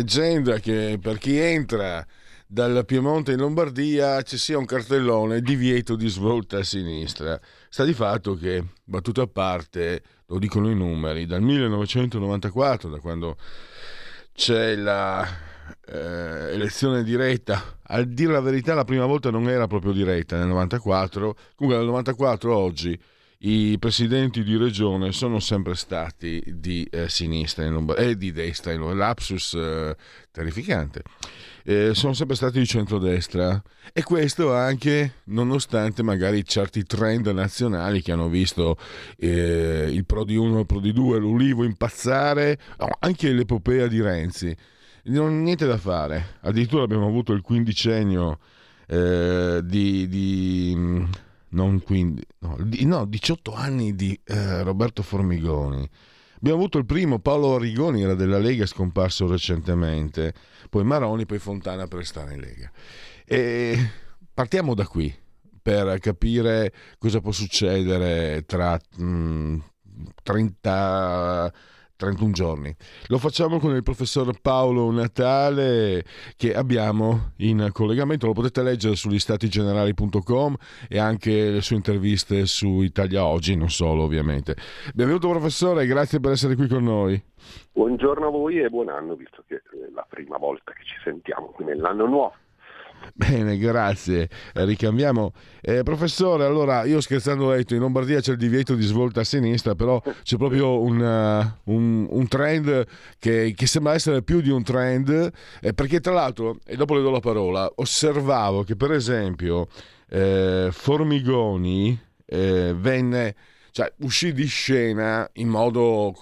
Leggenda che per chi entra dal Piemonte in Lombardia ci sia un cartellone divieto di svolta a sinistra. Sta di fatto che, battuta a parte, lo dicono i numeri, dal 1994, da quando c'è la eh, elezione diretta, a dire la verità la prima volta non era proprio diretta nel 94, comunque dal 94 oggi i presidenti di regione sono sempre stati di eh, sinistra e eh, di destra, in lapsus eh, terrificante. Eh, sono sempre stati di centrodestra e questo anche nonostante magari certi trend nazionali che hanno visto eh, il Pro di 1 il Pro di 2, l'Ulivo impazzare, anche l'epopea di Renzi. Non niente da fare, addirittura abbiamo avuto il quindicennio eh, di, di non 15, no, no 18 anni di eh, Roberto Formigoni. Abbiamo avuto il primo, Paolo Arrigoni era della Lega, scomparso recentemente, poi Maroni, poi Fontana per stare in Lega. E partiamo da qui per capire cosa può succedere tra mh, mm, 30 31 giorni. Lo facciamo con il professor Paolo Natale che abbiamo in collegamento, lo potete leggere sugli statigenerali.com e anche le sue interviste su Italia Oggi, non solo ovviamente. Benvenuto professore, grazie per essere qui con noi. Buongiorno a voi e buon anno, visto che è la prima volta che ci sentiamo qui nell'anno nuovo. Bene, grazie. Ricambiamo. Eh, professore, allora io scherzando ho detto in Lombardia c'è il divieto di svolta a sinistra, però c'è proprio un, uh, un, un trend che, che, sembra essere più di un trend, eh, perché tra l'altro, e dopo le do la parola, osservavo che per esempio eh, Formigoni eh, venne cioè uscì di scena in modo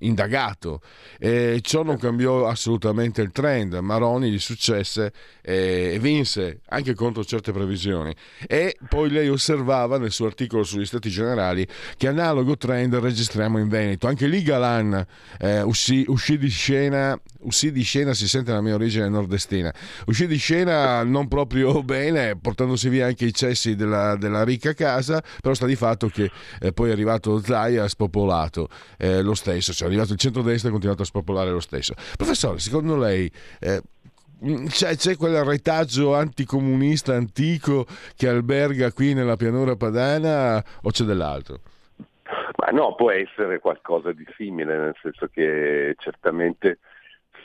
indagato e ciò non cambiò assolutamente il trend. Maroni gli successe e vinse anche contro certe previsioni. E poi lei osservava nel suo articolo sugli Stati Generali che analogo trend registriamo in Veneto. Anche lì Galan eh, uscì, uscì, di scena, uscì di scena, si sente la mia origine nordestina, uscì di scena non proprio bene, portandosi via anche i cessi della, della ricca casa, però sta di fatto che eh, poi è arrivato Zai e ha spopolato eh, lo stesso, cioè è arrivato il centrodestra e ha continuato a spopolare lo stesso. Professore, secondo lei... Eh, c'è, c'è, quel retaggio anticomunista antico che alberga qui nella pianura padana o c'è dell'altro? Ma no, può essere qualcosa di simile, nel senso che certamente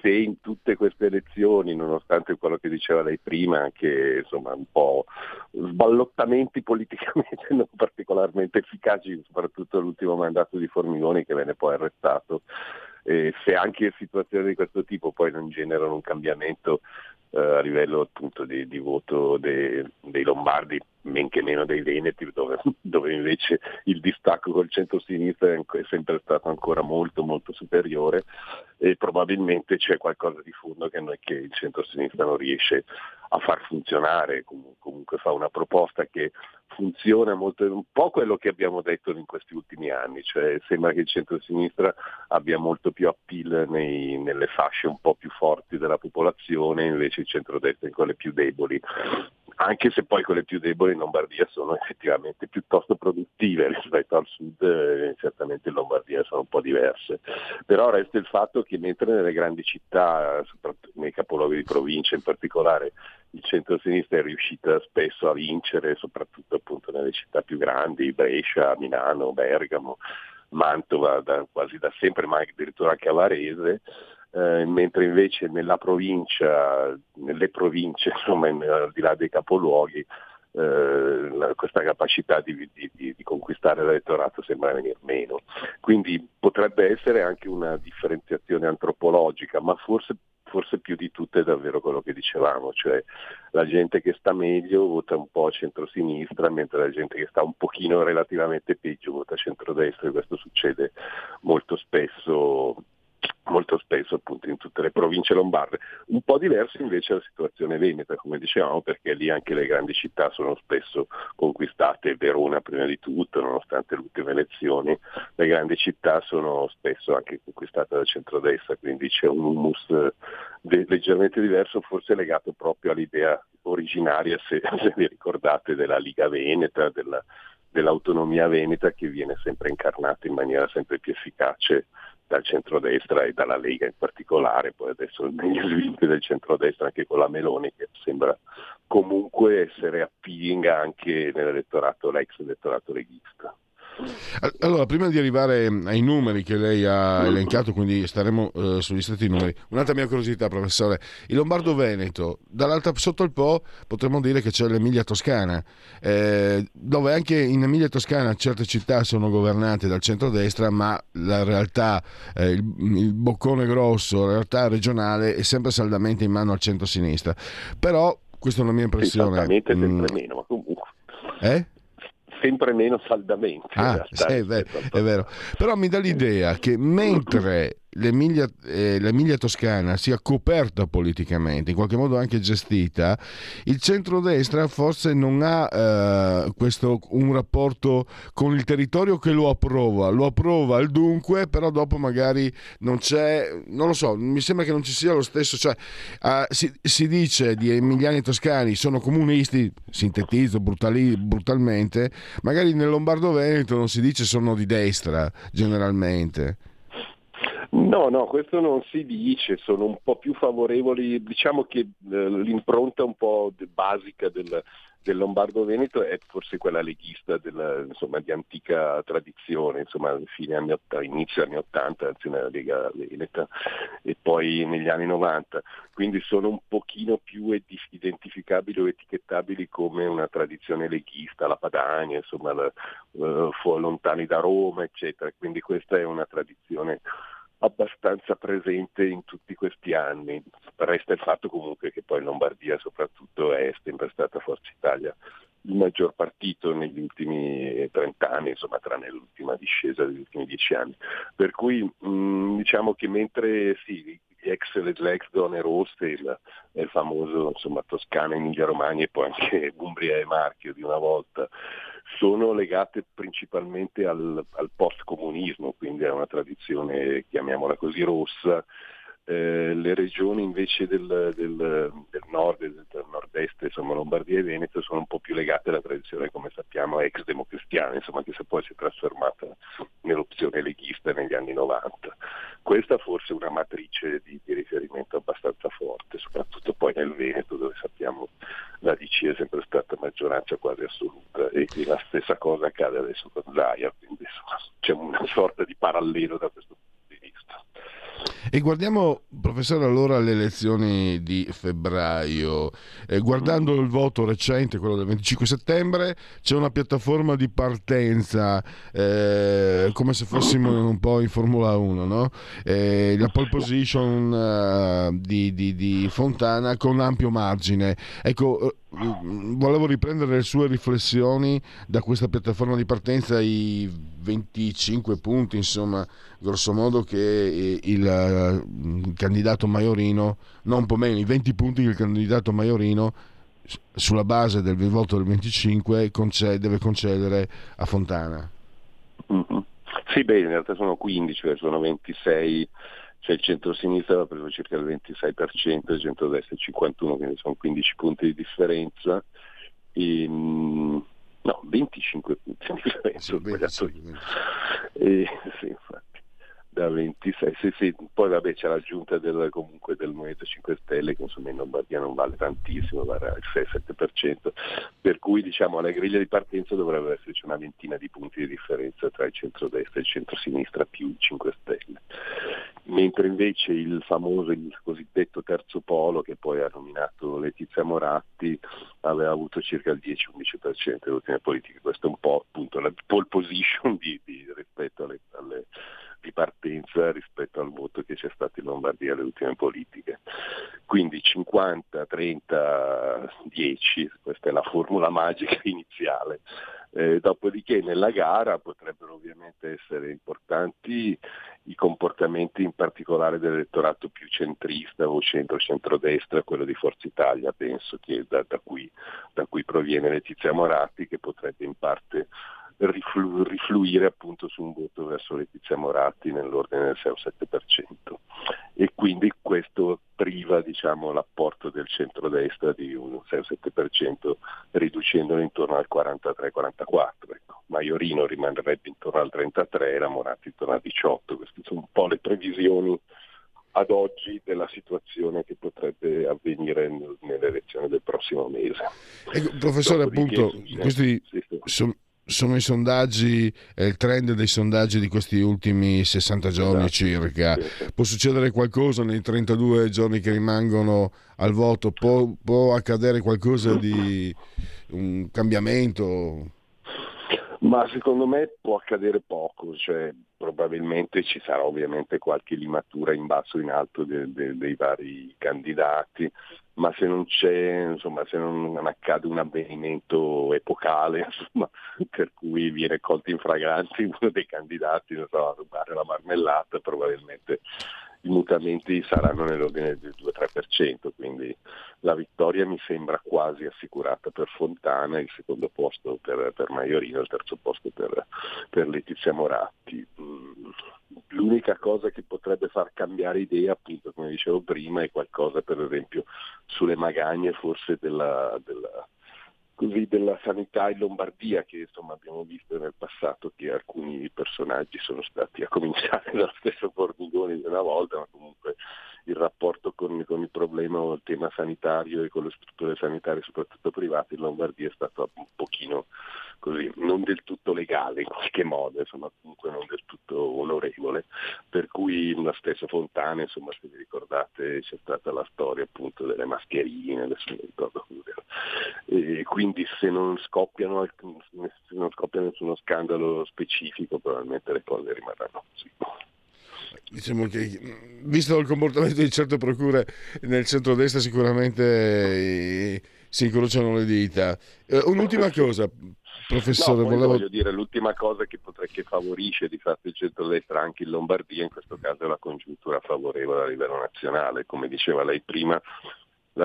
se in tutte queste elezioni, nonostante quello che diceva lei prima, anche insomma, un po' sballottamenti politicamente non particolarmente efficaci, soprattutto l'ultimo mandato di Formigoni che venne poi arrestato, eh, se anche situazioni di questo tipo poi non generano un cambiamento eh, a livello appunto di, di voto de, dei lombardi, men che meno dei veneti, dove, dove invece il distacco col centro-sinistra è sempre stato ancora molto molto superiore e probabilmente c'è qualcosa di fondo che, noi, che il centro-sinistra non riesce a far funzionare, comunque fa una proposta che funziona molto, un po' quello che abbiamo detto in questi ultimi anni, cioè sembra che il centro-sinistra abbia molto più appeal nei, nelle fasce un po' più forti della popolazione, invece il centro-destra in quelle più deboli anche se poi quelle più deboli in Lombardia sono effettivamente piuttosto produttive rispetto al sud, eh, certamente in Lombardia sono un po' diverse. Però resta il fatto che mentre nelle grandi città, soprattutto nei capoluoghi di provincia in particolare, il centro-sinistra è riuscita spesso a vincere, soprattutto appunto nelle città più grandi, Brescia, Milano, Bergamo, Mantova, da, quasi da sempre, ma addirittura anche a Varese, eh, mentre invece nella provincia, nelle province, insomma, in, al di là dei capoluoghi, eh, questa capacità di, di, di, di conquistare l'elettorato sembra venire meno. Quindi potrebbe essere anche una differenziazione antropologica, ma forse forse più di tutte è davvero quello che dicevamo, cioè la gente che sta meglio vota un po' centrosinistra, mentre la gente che sta un pochino relativamente peggio vota centrodestra e questo succede molto spesso molto spesso appunto in tutte le province lombarde. Un po' diversa invece la situazione veneta, come dicevamo, perché lì anche le grandi città sono spesso conquistate, Verona prima di tutto, nonostante le ultime elezioni, le grandi città sono spesso anche conquistate da centrodestra, quindi c'è un humus de- leggermente diverso, forse legato proprio all'idea originaria, se, se vi ricordate, della Liga Veneta, della, dell'autonomia veneta che viene sempre incarnata in maniera sempre più efficace dal centrodestra e dalla Lega in particolare, poi adesso negli sviluppi del centrodestra anche con la Meloni che sembra comunque essere appealing anche nell'elettorato, l'ex elettorato leghista. Allora, prima di arrivare ai numeri che lei ha elencato, quindi staremo eh, sugli stati numeri, un'altra mia curiosità, professore. Il Lombardo-Veneto, dall'alta sotto il Po potremmo dire che c'è l'Emilia Toscana, eh, dove anche in Emilia Toscana certe città sono governate dal centro-destra, ma la realtà, eh, il, il, boccone grosso, la realtà regionale è sempre saldamente in mano al centro-sinistra. Però, questa è una mia impressione. Esattamente, sempre mm. meno, ma comunque. Eh? Sempre meno saldamente. Ah, sì, è, vero, è vero. Però mi dà l'idea che mentre l'Emilia, eh, l'Emilia, Toscana sia coperta politicamente, in qualche modo anche gestita, il centrodestra forse non ha eh, questo, un rapporto con il territorio che lo approva, lo approva al dunque, però dopo magari non c'è, non lo so, mi sembra che non ci sia lo stesso, cioè eh, si, si, dice di emiliani toscani sono comunisti, sintetizzo brutali, brutalmente, magari nel Lombardo-Veneto non si dice sono di destra generalmente. No, no, questo non si dice, sono un po' più favorevoli, diciamo che eh, l'impronta un po' basica del, del Lombardo-Veneto è forse quella leghista della, insomma, di antica tradizione, insomma, fine anni 80, inizio anni 80, anzi nella Lega Veneta e poi negli anni 90, quindi sono un pochino più identificabili o etichettabili come una tradizione leghista, la Padania, insomma, la, uh, lontani da Roma, eccetera, quindi questa è una tradizione abbastanza presente in tutti questi anni. Resta il fatto comunque che poi Lombardia soprattutto è sempre stata Forza Italia il maggior partito negli ultimi 30 anni, insomma tranne l'ultima discesa degli ultimi 10 anni. Per cui mh, diciamo che mentre sì, ex, le ex zone rosse, il, il famoso insomma, Toscana, Emilia Romagna e poi anche Umbria e Marchio di una volta, sono legate principalmente al, al post-comunismo, quindi a una tradizione, chiamiamola così, rossa, eh, le regioni invece del, del, del nord del, del, nord-est, insomma Lombardia e Veneto, sono un po' più legate alla tradizione, come sappiamo, ex democristiana, insomma, che poi si è trasformata nell'opzione leghista negli anni 90. Questa forse è una matrice di, di riferimento abbastanza forte, soprattutto poi nel Veneto, dove sappiamo la DC è sempre stata maggioranza quasi assoluta e la stessa cosa accade adesso con Zaia, quindi insomma, c'è una sorta di parallelo da questo punto e guardiamo, professore, allora le elezioni di febbraio. Eh, guardando il voto recente, quello del 25 settembre, c'è una piattaforma di partenza, eh, come se fossimo un po' in Formula 1, no? eh, la pole position uh, di, di, di, Fontana con ampio margine. Ecco, eh, volevo riprendere le sue riflessioni da questa piattaforma di partenza, i 25 punti, insomma, grosso modo che il, il candidato Maiorino, non un po' meno, i 20 punti che il candidato Maiorino sulla base del voto del 25 concede, deve concedere a Fontana. Mm-hmm. Sì, beh, in realtà sono 15, cioè sono 26 cioè il centro-sinistra ha preso circa il 26%, il centro-destra il 51%, quindi sono 15 punti di differenza. E, mm, no, 25 punti di differenza, ho sbagliato io. E, sì, infatti, da 26, sì, sì. poi vabbè c'è l'aggiunta del, comunque del Movimento 5 Stelle che insomma in Lombardia non vale tantissimo, vale il 6-7%, per cui diciamo alla griglia di partenza dovrebbe esserci una ventina di punti di differenza tra il centro-destra e il centro-sinistra più i 5 Stelle. mentre invece il famoso, il cosiddetto terzo polo che poi ha nominato Letizia Moratti aveva avuto circa il 10-11% delle ultime politiche, questo è un po' appunto la pole position di, di, rispetto alle, alle di partenza rispetto al voto che c'è stato in Lombardia alle ultime politiche. Quindi 50, 30, 10, questa è la formula magica iniziale. Eh, dopodiché nella gara potrebbero ovviamente essere importanti i comportamenti in particolare dell'elettorato più centrista o centro-centrodestra, quello di Forza Italia, penso che da, da, cui, da cui proviene Letizia Moratti, che potrebbe in parte riflu- rifluire appunto su un voto verso Letizia Moratti nell'ordine del 6 7%. E quindi questo priva diciamo, l'apporto del centrodestra di un 6-7%, riducendolo intorno al 43-44%. Ecco. Maiorino rimarrebbe intorno al 33% e la Moratti intorno al 18%. Queste sono un po' le previsioni ad oggi della situazione che potrebbe avvenire nelle elezioni del prossimo mese. Ecco, professore, Dopodiché, appunto, questi sì, sì. sono sono i sondaggi, è il trend dei sondaggi di questi ultimi 60 giorni esatto. circa. Può succedere qualcosa nei 32 giorni che rimangono al voto? Può, può accadere qualcosa di un cambiamento? Ma secondo me può accadere poco, cioè, probabilmente ci sarà ovviamente qualche limatura in basso o in alto de, de, dei vari candidati, ma se non c'è, insomma, se non accade un avvenimento epocale, insomma, per cui viene colto in fragranza uno dei candidati so, a rubare la marmellata, probabilmente i mutamenti saranno nell'ordine del 2-3%, quindi la vittoria mi sembra quasi assicurata per Fontana, il secondo posto per, per Maiorino, il terzo posto per, per Letizia Moratti. Mm, l'unica cosa che potrebbe far cambiare idea, appunto come dicevo prima, è qualcosa per esempio sulle magagne forse della, della così della sanità in Lombardia che insomma abbiamo visto nel passato che alcuni personaggi sono stati a cominciare dallo stesso Formigoni di una volta, ma comunque il rapporto con, con, il problema o il tema sanitario e con le strutture sanitarie, soprattutto private, in Lombardia è stato un pochino così, non del tutto legale in qualche modo, insomma comunque non del tutto onorevole. Per cui la stessa Fontana, insomma se vi ricordate c'è stata la storia appunto delle mascherine, adesso non ricordo e quindi se non scoppiano, se non scoppia nessuno scandalo specifico probabilmente le cose rimarranno così diciamo che visto il comportamento di certe procure nel centro-destra sicuramente eh, si incrociano le dita. Eh, un'ultima cosa, professore, no, volevo... voglio dire l'ultima cosa che, potrei, che favorisce di fatto il centro-destra anche in Lombardia, in questo caso è la congiuntura favorevole a livello nazionale, come diceva lei prima,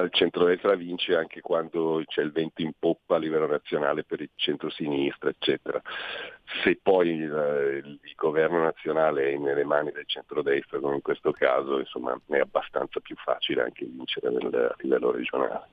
il centrodestra vince anche quando c'è il vento in poppa a livello nazionale per il centro-sinistra, eccetera. Se poi il, il, governo nazionale è nelle mani del centrodestra, come in questo caso, insomma, è abbastanza più facile anche vincere nel, a livello regionale.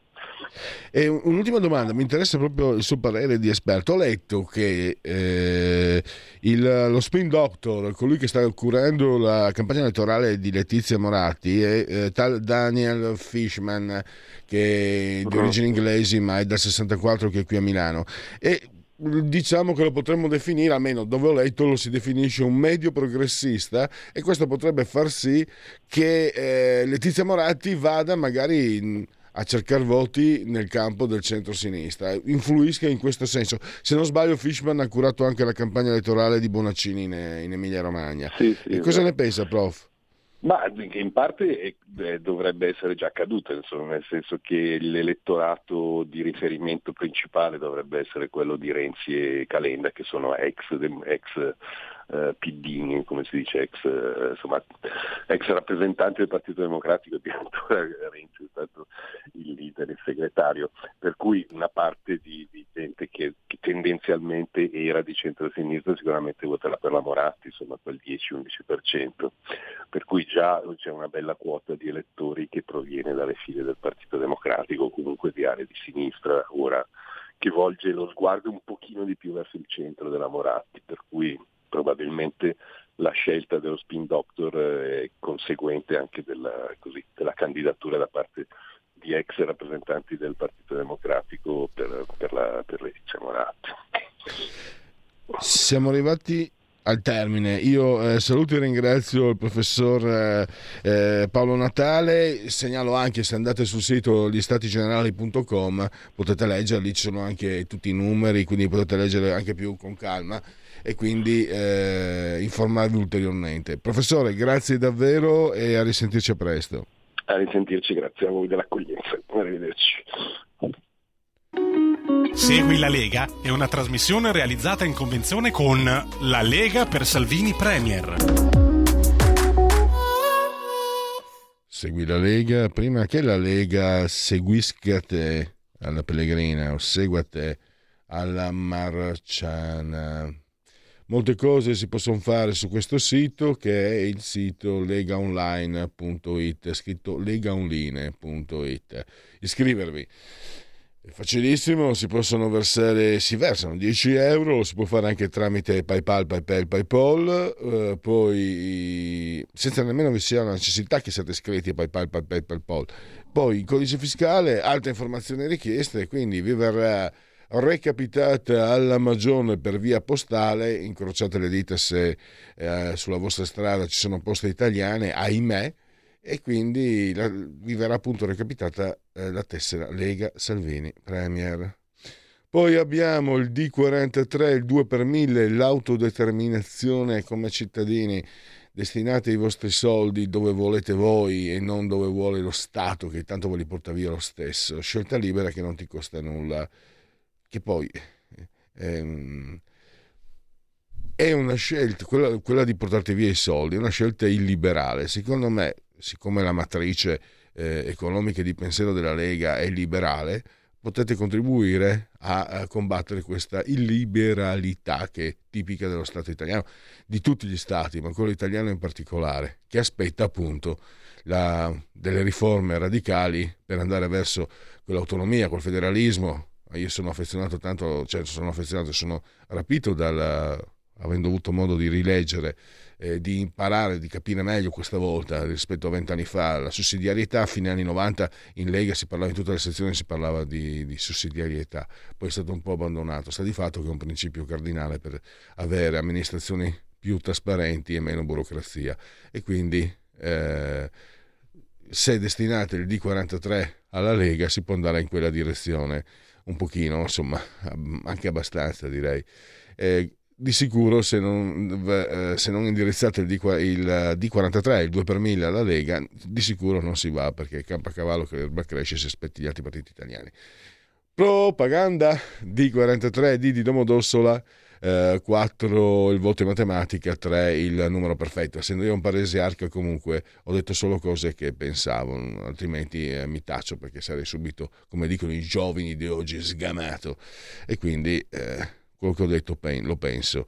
E un'ultima domanda, mi interessa proprio il suo parere di esperto. Ho letto che eh, il, lo spin doctor, colui che sta curando la campagna elettorale di Letizia Moratti, è eh, tal Daniel Fishman, che è di origini inglesi ma è dal 64 che è qui a Milano. E diciamo che lo potremmo definire, almeno dove ho letto lo si definisce un medio progressista e questo potrebbe far sì che eh, Letizia Moratti vada magari... A cercare voti nel campo del centro-sinistra, influisca in questo senso. Se non sbaglio, Fishman ha curato anche la campagna elettorale di Bonaccini in, in Emilia-Romagna. Sì, sì, e cosa ne pensa, prof? Ma in parte eh, dovrebbe essere già accaduto, insomma, nel senso che l'elettorato di riferimento principale dovrebbe essere quello di Renzi e Calenda, che sono ex, ex eh, PD, come si dice, ex, eh, insomma, ex rappresentanti del Partito Democratico, addirittura Renzi è stato il leader, il segretario, per cui una parte di, di gente che, che, tendenzialmente era di centro-sinistra sicuramente voterà per la Moratti, insomma quel 10-11%, per cui già c'è una bella quota di elettori che proviene dalle file del Partito Democratico, comunque di aree di sinistra, ora che volge lo sguardo un pochino di più verso il centro della Moratti, per cui probabilmente la scelta dello spin doctor è conseguente anche della, così, della candidatura da parte di ex rappresentanti del Partito Democratico per, per, la, per le Moratti. Siamo arrivati al termine. Io eh, saluto e ringrazio il professor eh, eh, Paolo Natale, segnalo anche se andate sul sito gli potete leggerli, ci sono anche tutti i numeri, quindi potete leggere anche più con calma e quindi eh, informarvi ulteriormente. Professore, grazie davvero e a risentirci presto. A risentirci, grazie a voi dell'accoglienza. Arrivederci. Segui la Lega è una trasmissione realizzata in convenzione con La Lega per Salvini Premier. Segui la Lega, prima che la Lega seguisca te alla Pellegrina o segua te alla Marciana. Molte cose si possono fare su questo sito che è il sito legaonline.it, scritto legaonline.it. Iscrivervi è facilissimo, si possono versare, si versano 10 euro, si può fare anche tramite PayPal, PayPal, PayPal, eh, poi senza nemmeno vi sia la necessità che siate iscritti a PayPal, PayPal, PayPal. Poi il codice fiscale, altre informazioni richieste, quindi vi verrà recapitata alla Magione per via postale, incrociate le dita se eh, sulla vostra strada ci sono poste italiane, ahimè, e quindi la, vi verrà appunto recapitata eh, la tessera Lega Salvini Premier. Poi abbiamo il D43, il 2 per 1000, l'autodeterminazione come cittadini. Destinate i vostri soldi dove volete voi e non dove vuole lo Stato, che tanto ve li porta via lo stesso. Scelta libera che non ti costa nulla. Che poi ehm, è una scelta, quella, quella di portarti via i soldi, è una scelta illiberale. Secondo me siccome la matrice eh, economica e di pensiero della Lega è liberale, potete contribuire a, a, combattere questa illiberalità che è tipica dello Stato italiano, di tutti gli Stati, ma quello italiano in particolare, che aspetta appunto la, delle riforme radicali per andare verso quell'autonomia, quel federalismo. Io sono affezionato tanto, cioè sono affezionato, sono rapito dal, avendo avuto modo di rileggere eh, di imparare, di capire meglio questa volta rispetto a vent'anni fa. La sussidiarietà a fine anni 90 in Lega si parlava, in tutte le sezioni si parlava di, di sussidiarietà, poi è stato un po' abbandonato. Sta di fatto che è un principio cardinale per avere amministrazioni più trasparenti e meno burocrazia. E quindi eh, se destinate il D43 alla Lega si può andare in quella direzione un pochino, insomma, anche abbastanza direi. Eh, di sicuro se non, eh, se non indirizzate il, D, il D43, il 2 per 1000 alla Lega, di sicuro non si va perché campa cavallo che l'erba cresce si aspetti gli altri partiti italiani. Propaganda D43, D di Domodossola, eh, 4 il voto in matematica, 3 il numero perfetto. Essendo io un paresiarca comunque ho detto solo cose che pensavo, altrimenti eh, mi taccio perché sarei subito, come dicono i giovani di oggi, sgamato. E quindi... Eh, quello che ho detto lo penso.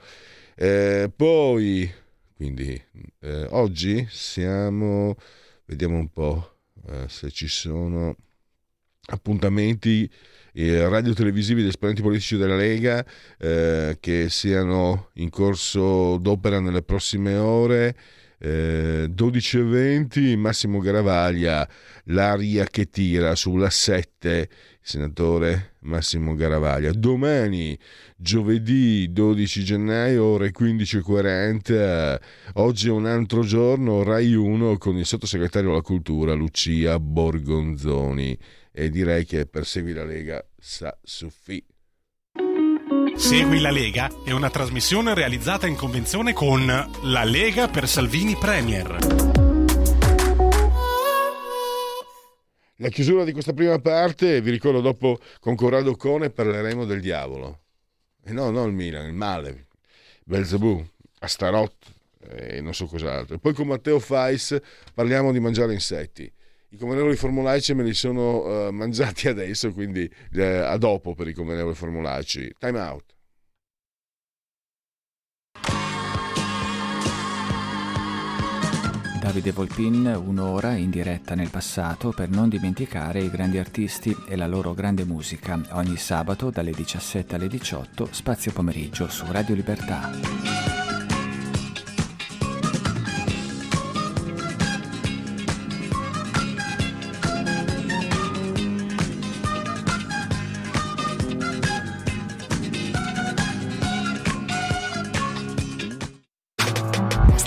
Eh, poi, quindi, eh, oggi siamo, vediamo un po' eh, se ci sono appuntamenti eh, radio-televisivi di esponenti politici della Lega eh, che siano in corso d'opera nelle prossime ore. Eh, 12.20 Massimo Garavaglia, l'aria che tira sulla 7 senatore Massimo Garavaglia. Domani, giovedì 12 gennaio, ore 15.40, oggi è un altro giorno, Rai 1 con il sottosegretario alla cultura Lucia Borgonzoni. E direi che per Segui la Lega sa suffi. Segui la Lega è una trasmissione realizzata in convenzione con La Lega per Salvini Premier. La chiusura di questa prima parte, vi ricordo dopo con Corrado Cone parleremo del diavolo. E no, non il Milan, il male, Belzebù, Astaroth e non so cos'altro. Poi con Matteo Fais parliamo di mangiare insetti. I convenevoli formulaici me li sono uh, mangiati adesso, quindi eh, a dopo per i convenevoli formulaici. Time out. Davide Volpin un'ora in diretta nel passato per non dimenticare i grandi artisti e la loro grande musica ogni sabato dalle 17 alle 18 spazio pomeriggio su Radio Libertà.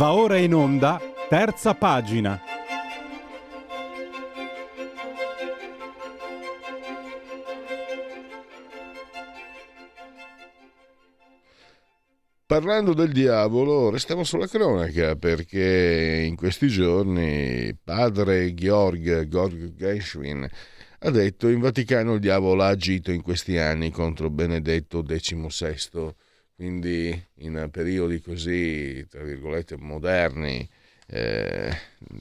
Va ora in onda, terza pagina. Parlando del diavolo, restiamo sulla cronaca perché in questi giorni padre Georg, Georg Gershwin ha detto in Vaticano il diavolo ha agito in questi anni contro Benedetto XVI quindi in periodi così, tra virgolette, moderni, eh,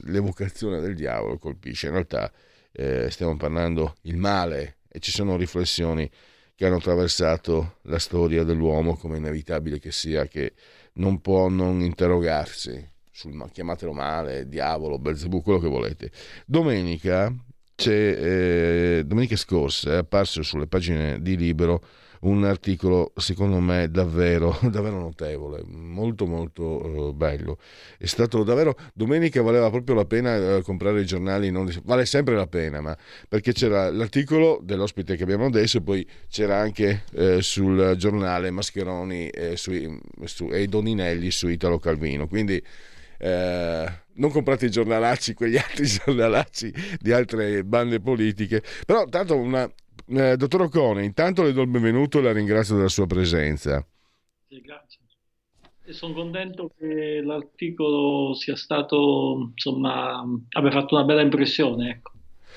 l'evocazione del diavolo colpisce. In realtà eh, stiamo parlando il male e ci sono riflessioni che hanno attraversato la storia dell'uomo, come inevitabile che sia, che non può non interrogarsi sul chiamatelo male, diavolo, Belzebù, quello che volete. Domenica, eh, domenica scorsa è apparso sulle pagine di Libero un articolo secondo me davvero, davvero notevole, molto molto uh, bello. È stato davvero, domenica valeva proprio la pena uh, comprare i giornali, non, vale sempre la pena, ma perché c'era l'articolo dell'ospite che abbiamo adesso e poi c'era anche uh, sul giornale Mascheroni e, sui, su, e Doninelli su Italo Calvino. Quindi eh, non comprate i giornalacci, quegli altri giornalacci di altre bande politiche, però tanto una, eh, dottor Ocone, intanto le do il benvenuto e la ringrazio della sua presenza. Sì, grazie. E sono contento che l'articolo sia stato, insomma, abbia fatto una bella impressione. Ecco.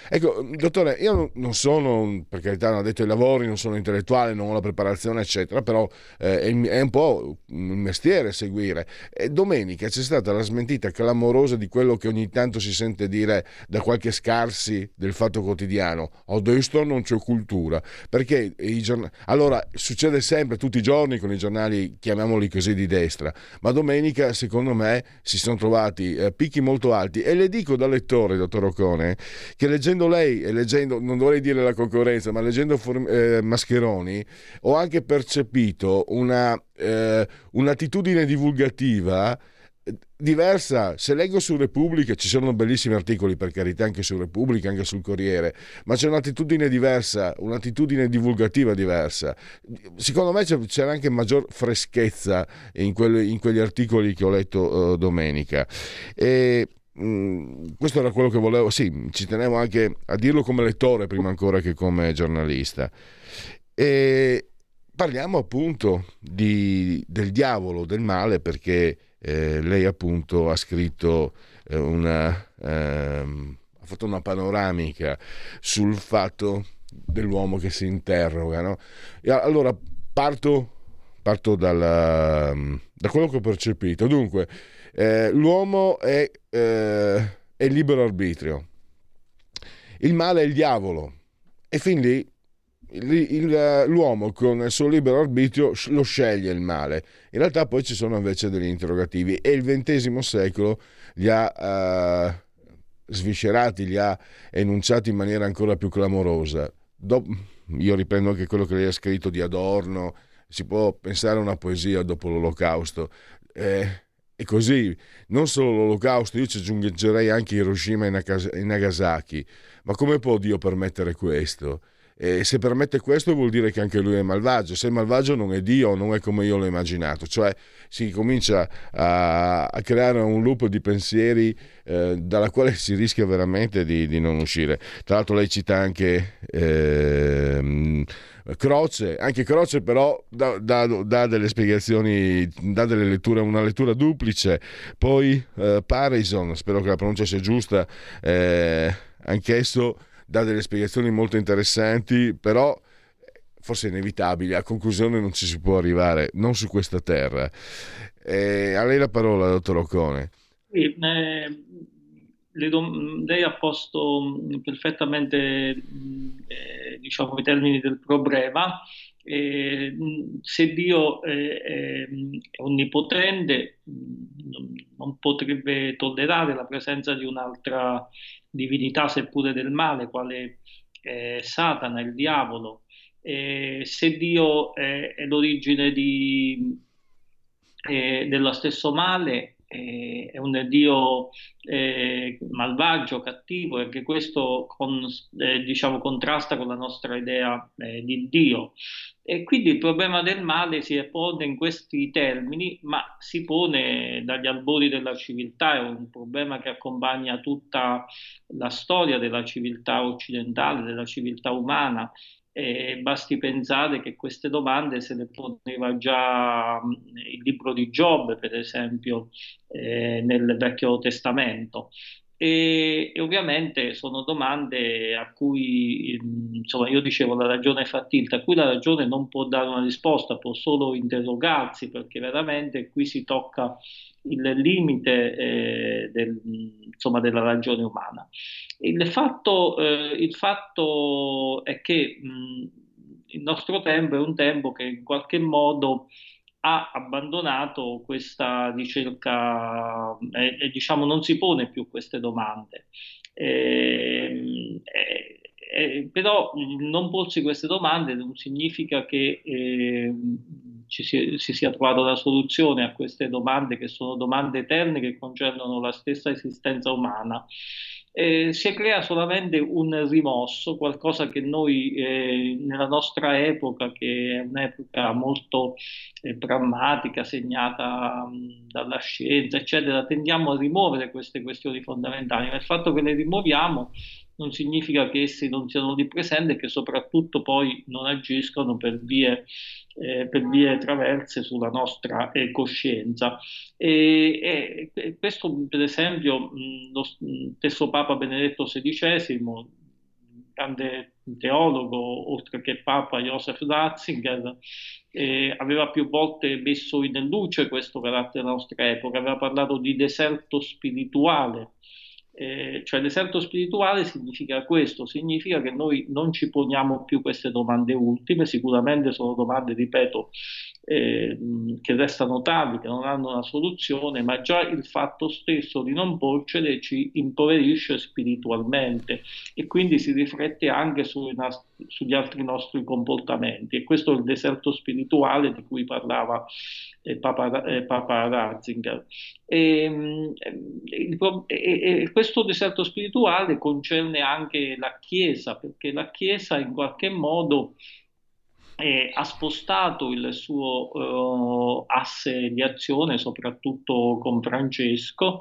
Ecco, dottore, io non sono, per carità, non ho detto ai lavori, non sono intellettuale, non ho la preparazione, eccetera, però eh, è un po' un mestiere seguire. E domenica c'è stata la smentita clamorosa di quello che ogni tanto si sente dire da qualche scarsi del fatto quotidiano. A destra non c'è cultura. Perché i giornali... Allora, succede sempre, tutti i giorni, con i giornali, chiamiamoli così, di destra, ma domenica, secondo me, si sono trovati eh, picchi molto alti. E le dico da lettore, dottor Ocone, che leggendo leggendo lei e leggendo, non dovrei dire la concorrenza, ma leggendo eh, Mascheroni, ho anche percepito una, eh, un'attitudine divulgativa eh, diversa. Se leggo su Repubblica, ci sono bellissimi articoli per carità anche su Repubblica, anche sul Corriere, ma c'è un'attitudine diversa, un'attitudine divulgativa diversa. Secondo me c'era anche maggior freschezza in, quelli, in quegli articoli che ho letto uh, domenica. E Mm, questo era quello che volevo, sì, ci tenevo anche a dirlo come lettore prima ancora che come giornalista. E parliamo appunto di, del diavolo, del male, perché eh, lei appunto ha scritto eh, una, ehm, ha fatto una panoramica sul fatto dell'uomo che si interroga. No? allora parto, parto dalla, da quello che ho percepito. Dunque, eh, l'uomo è, eh, è libero arbitrio, il male è il diavolo e fin lì l'uomo con il suo libero arbitrio lo sceglie il male. In realtà poi ci sono invece degli interrogativi e il XX secolo li ha uh, sviscerati, li ha enunciati in maniera ancora più clamorosa. Do- io riprendo anche quello che lei ha scritto di Adorno, si può pensare a una poesia dopo l'olocausto. Eh, e così, non solo l'olocausto, io ci aggiungerei anche Hiroshima e Nagasaki. Ma come può Dio permettere questo? E se permette questo vuol dire che anche lui è malvagio. Se è malvagio non è Dio, non è come io l'ho immaginato. Cioè si comincia a, a creare un loop di pensieri eh, dalla quale si rischia veramente di, di, non uscire. Tra l'altro lei cita anche... Eh, Croce, anche Croce però dà, dà, dà, delle spiegazioni, dà delle letture, una lettura duplice, poi eh, Parison, spero che la pronuncia sia giusta, eh, anch'esso dà delle spiegazioni molto interessanti, però forse è inevitabile, a conclusione non ci si può arrivare, non su questa terra. Eh, a lei la parola, dottor Ocone. Sì, eh, lei ha posto mm, perfettamente eh, diciamo, i termini del problema. Eh, se Dio è onnipotente, non potrebbe tollerare la presenza di un'altra divinità, seppure del male, quale è Satana, il diavolo. Eh, se Dio è, è l'origine di, eh, dello stesso male, è un Dio eh, malvagio, cattivo, e che questo con, eh, diciamo, contrasta con la nostra idea eh, di Dio. E quindi il problema del male si pone in questi termini, ma si pone dagli albori della civiltà, è un problema che accompagna tutta la storia della civiltà occidentale, della civiltà umana, e basti pensare che queste domande se le poneva già il libro di Giobbe, per esempio, eh, nel Vecchio Testamento. E, e, ovviamente sono domande a cui, insomma, io dicevo la ragione fa tilt, a cui la ragione non può dare una risposta, può solo interrogarsi, perché veramente qui si tocca il limite eh, del, insomma, della ragione umana. Il fatto, eh, il fatto è che mh, il nostro tempo è un tempo che in qualche modo ha abbandonato questa ricerca e, e diciamo non si pone più queste domande. Eh, eh, eh, però non porsi queste domande non significa che eh, ci si, si, sia trovata la soluzione a queste domande che sono domande eterne che concernono la stessa esistenza umana. Eh, si crea solamente un rimosso, qualcosa che noi eh, nella nostra epoca, che è un'epoca molto eh, drammatica, segnata mh, dalla scienza, eccetera, tendiamo a rimuovere queste questioni fondamentali, ma il fatto che le rimuoviamo non significa che essi non siano lì presenti e che soprattutto poi non agiscono per vie, eh, per vie traverse sulla nostra eh, coscienza. E, e, questo, per esempio, lo stesso Papa Benedetto XVI, grande teologo, oltre che Papa Joseph Ratzinger, eh, aveva più volte messo in luce questo carattere della nostra epoca, aveva parlato di deserto spirituale eh, cioè deserto spirituale significa questo, significa che noi non ci poniamo più queste domande ultime, sicuramente sono domande, ripeto, eh, che restano tali, che non hanno una soluzione, ma già il fatto stesso di non porcele ci impoverisce spiritualmente e quindi si riflette anche sui, sugli altri nostri comportamenti e questo è il deserto spirituale di cui parlava eh, Papa, eh, Papa Ratzinger. E, ehm, e, e, questo deserto spirituale concerne anche la Chiesa, perché la Chiesa in qualche modo eh, ha spostato il suo eh, asse di azione, soprattutto con Francesco,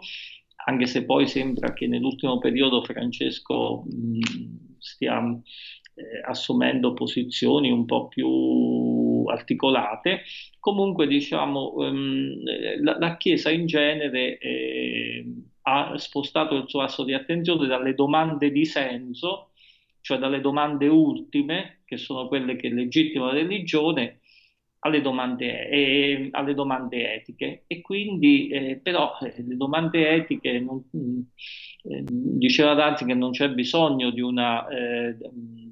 anche se poi sembra che nell'ultimo periodo Francesco mh, stia eh, assumendo posizioni un po' più articolate. Comunque, diciamo, ehm, la, la, Chiesa in genere eh, ha spostato il suo asso di attenzione dalle domande di senso, cioè dalle domande ultime, che sono quelle che legittimano la religione, alle domande, eh, alle domande, etiche e quindi eh, però eh, le domande etiche non, eh, diceva Danzi che non c'è bisogno di una eh,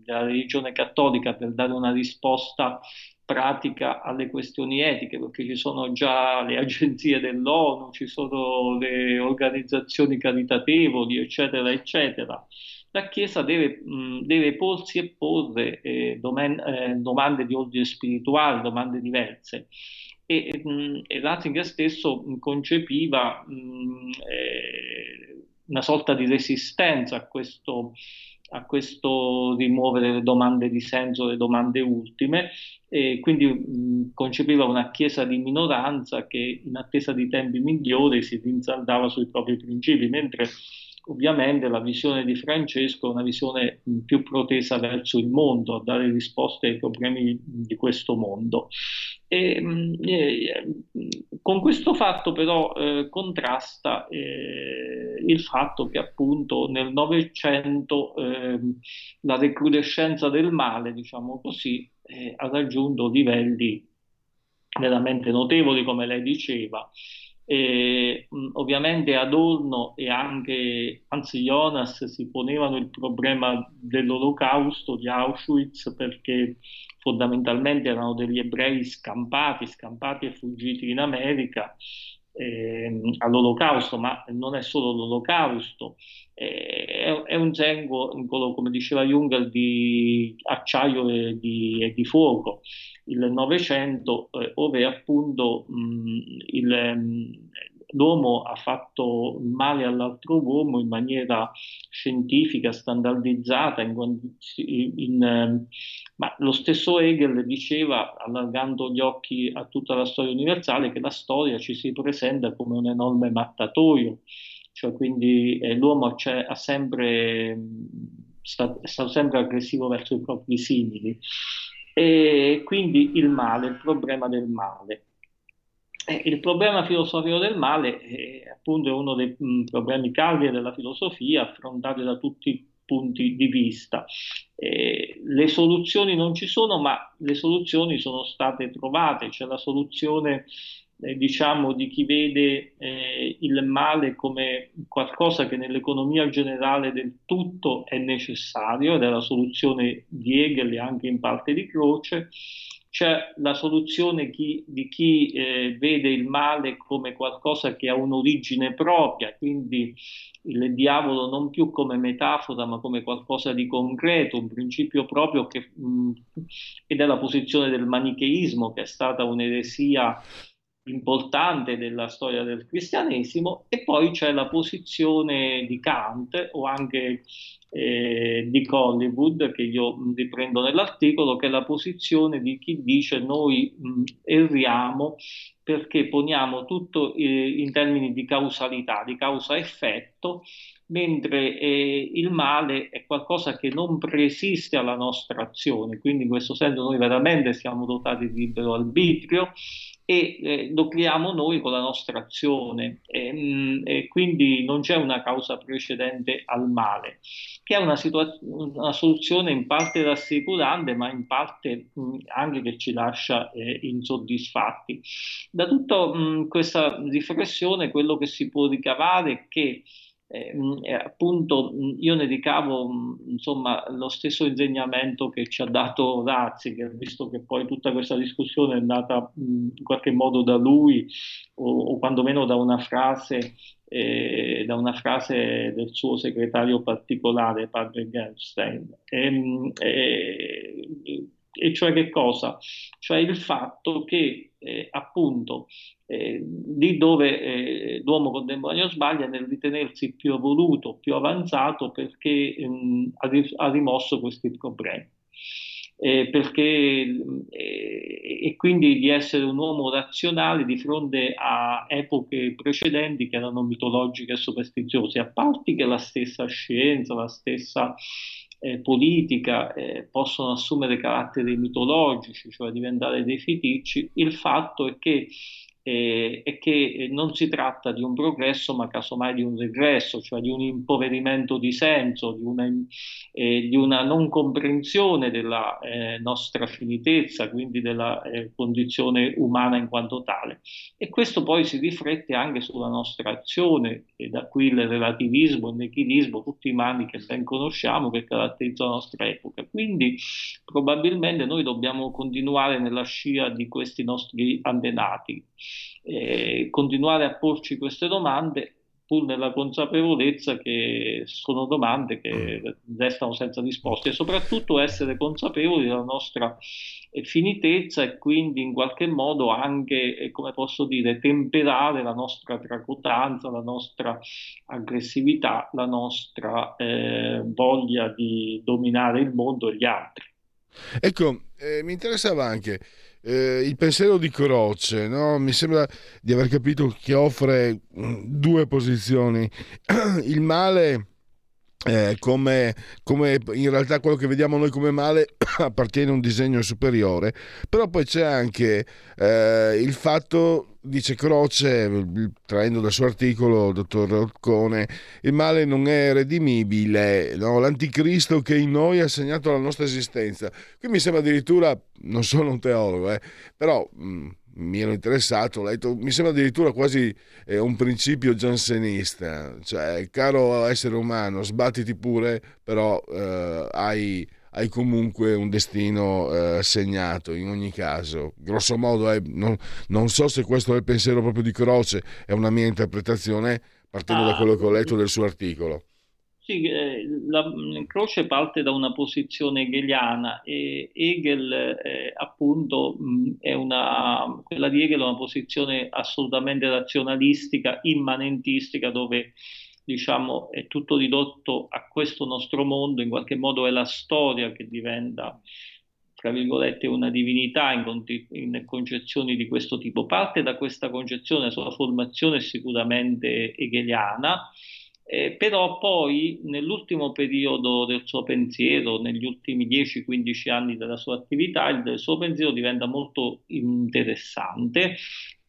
della religione cattolica per dare una risposta pratica alle questioni etiche, perché ci sono già le agenzie dell'ONU, ci sono le organizzazioni caritatevoli, eccetera, eccetera. La Chiesa deve, mh, deve porsi e porre eh, domen- eh, domande di ordine spirituale, domande diverse. E, mh, e Ratzinger stesso mh, concepiva eh, una sorta di resistenza a questo a questo rimuovere le domande di senso, le domande ultime, e quindi mh, concepiva una chiesa di minoranza che in attesa di tempi migliori si rinsaldava sui propri principi, mentre ovviamente la visione di Francesco è una visione più protesa verso il mondo, a dare risposte ai problemi di questo mondo. E, e, con questo fatto però eh, contrasta eh, il fatto che appunto nel Novecento eh, la recrudescenza del male, diciamo così, eh, ha raggiunto livelli veramente notevoli, come lei diceva, e, mh, ovviamente Adorno e anche, anzi Jonas, si ponevano il problema dell'olocausto di Auschwitz perché fondamentalmente erano degli ebrei scampati, scampati e fuggiti in America eh, all'olocausto, ma non è solo l'olocausto, eh, è, è, un secolo, come diceva Jung, di acciaio e di, e di fuoco. Il Novecento, eh, dove appunto mh, il, l'uomo ha fatto male all'altro uomo in maniera scientifica, standardizzata, in, in, ehm, ma lo stesso Hegel diceva, allargando gli occhi a tutta la storia universale, che la storia ci si presenta come un enorme mattatoio, cioè quindi eh, l'uomo ha sempre, sta, è stato sempre aggressivo verso i propri simili. E quindi il male, il problema del male. Eh, il problema filosofico del male è appunto uno dei mm, problemi caldi della filosofia, affrontati da tutti i punti di vista. Eh, le soluzioni non ci sono, ma le soluzioni sono state trovate. C'è la soluzione eh, diciamo di chi vede eh, il male come qualcosa che nell'economia generale del tutto è necessario ed è la soluzione di Hegel e anche in parte di Croce c'è la soluzione chi, di chi eh, vede il male come qualcosa che ha un'origine propria, quindi il diavolo non più come metafora ma come qualcosa di concreto, un principio proprio che, mh, ed è la posizione del manicheismo che è stata un'eresia importante della storia del cristianesimo e poi c'è la posizione di Kant o anche eh, di Hollywood che io riprendo nell'articolo che è la posizione di chi dice noi mh, erriamo perché poniamo tutto eh, in termini di causalità, di causa-effetto, mentre eh, il male è qualcosa che non preesiste alla nostra azione, quindi in questo senso noi veramente siamo dotati di libero arbitrio e eh, lo creiamo noi con la nostra azione e, mh, mm, e, quindi non c'è una causa precedente al male, che è una, situa- una soluzione in parte rassicurante ma in parte mh, mm, anche che ci lascia eh, insoddisfatti. Da tutta mm, questa riflessione quello che si può ricavare è che eh, appunto io ne ricavo insomma lo stesso insegnamento che ci ha dato Razzi, che visto che poi tutta questa discussione è andata in qualche modo da lui o, o quantomeno da una frase eh, da una frase del suo segretario particolare, padre Gerstein. E, e, e cioè che cosa? Cioè il fatto che eh, appunto eh, lì dove eh, l'uomo contemporaneo sbaglia nel ritenersi più evoluto, più avanzato perché ehm, ha, rimosso questi problemi. Eh, perché, eh, e quindi di essere un uomo razionale di fronte a epoche precedenti che erano mitologiche e superstiziose, a parte che la stessa scienza, la stessa eh, politica eh, possono assumere caratteri mitologici, cioè diventare dei feticci, il fatto è che eh, è che non si tratta di un progresso ma casomai di un regresso, cioè di un impoverimento di senso, di una, eh, di una non comprensione della eh, nostra finitezza, quindi della eh, condizione umana in quanto tale. E questo poi si riflette anche sulla nostra azione e da qui il relativismo, il nichilismo, tutti i mali che ben conosciamo che caratterizzano la nostra epoca. Quindi probabilmente noi dobbiamo continuare nella scia di questi nostri antenati eh, continuare a porci queste domande pur nella consapevolezza che sono domande che restano senza risposte e soprattutto essere consapevoli della nostra eh, finitezza e quindi in qualche modo anche, eh, come posso dire, temperare la nostra tracotanza, la nostra aggressività, la nostra eh, voglia di dominare il mondo e gli altri. Ecco, eh, mi interessava anche eh, il pensiero di Croce, no? mi sembra di aver capito che offre mm, due posizioni. Il male eh, come, come, in realtà quello che vediamo noi come male appartiene a un disegno superiore, però poi c'è anche eh, il fatto, dice Croce, traendo dal suo articolo, dottor Roccone, il male non è redimibile, no? l'anticristo che in noi ha segnato la nostra esistenza. Qui mi sembra addirittura, non sono un teologo, eh, però... Mh, mm, mi ero interessato, letto, mi sembra addirittura quasi eh, un principio giansenista, cioè caro essere umano, sbattiti pure, però eh, hai, hai, comunque un destino eh, segnato in ogni caso. Grosso modo, eh, non, non, so se questo è il pensiero proprio di Croce, è una mia interpretazione partendo ah, da quello che ho letto del suo articolo. Sì, eh, la Croce parte da una posizione hegeliana e Hegel eh, appunto mh, è una, quella di Hegel è una posizione assolutamente razionalistica, immanentistica dove diciamo è tutto ridotto a questo nostro mondo, in qualche modo è la storia che diventa tra virgolette, una divinità in, in, concezioni di questo tipo. Parte da questa concezione, la sua formazione è sicuramente hegeliana, eh, però poi nell'ultimo periodo del suo pensiero, negli ultimi 10-15 anni della sua attività, il suo pensiero diventa molto interessante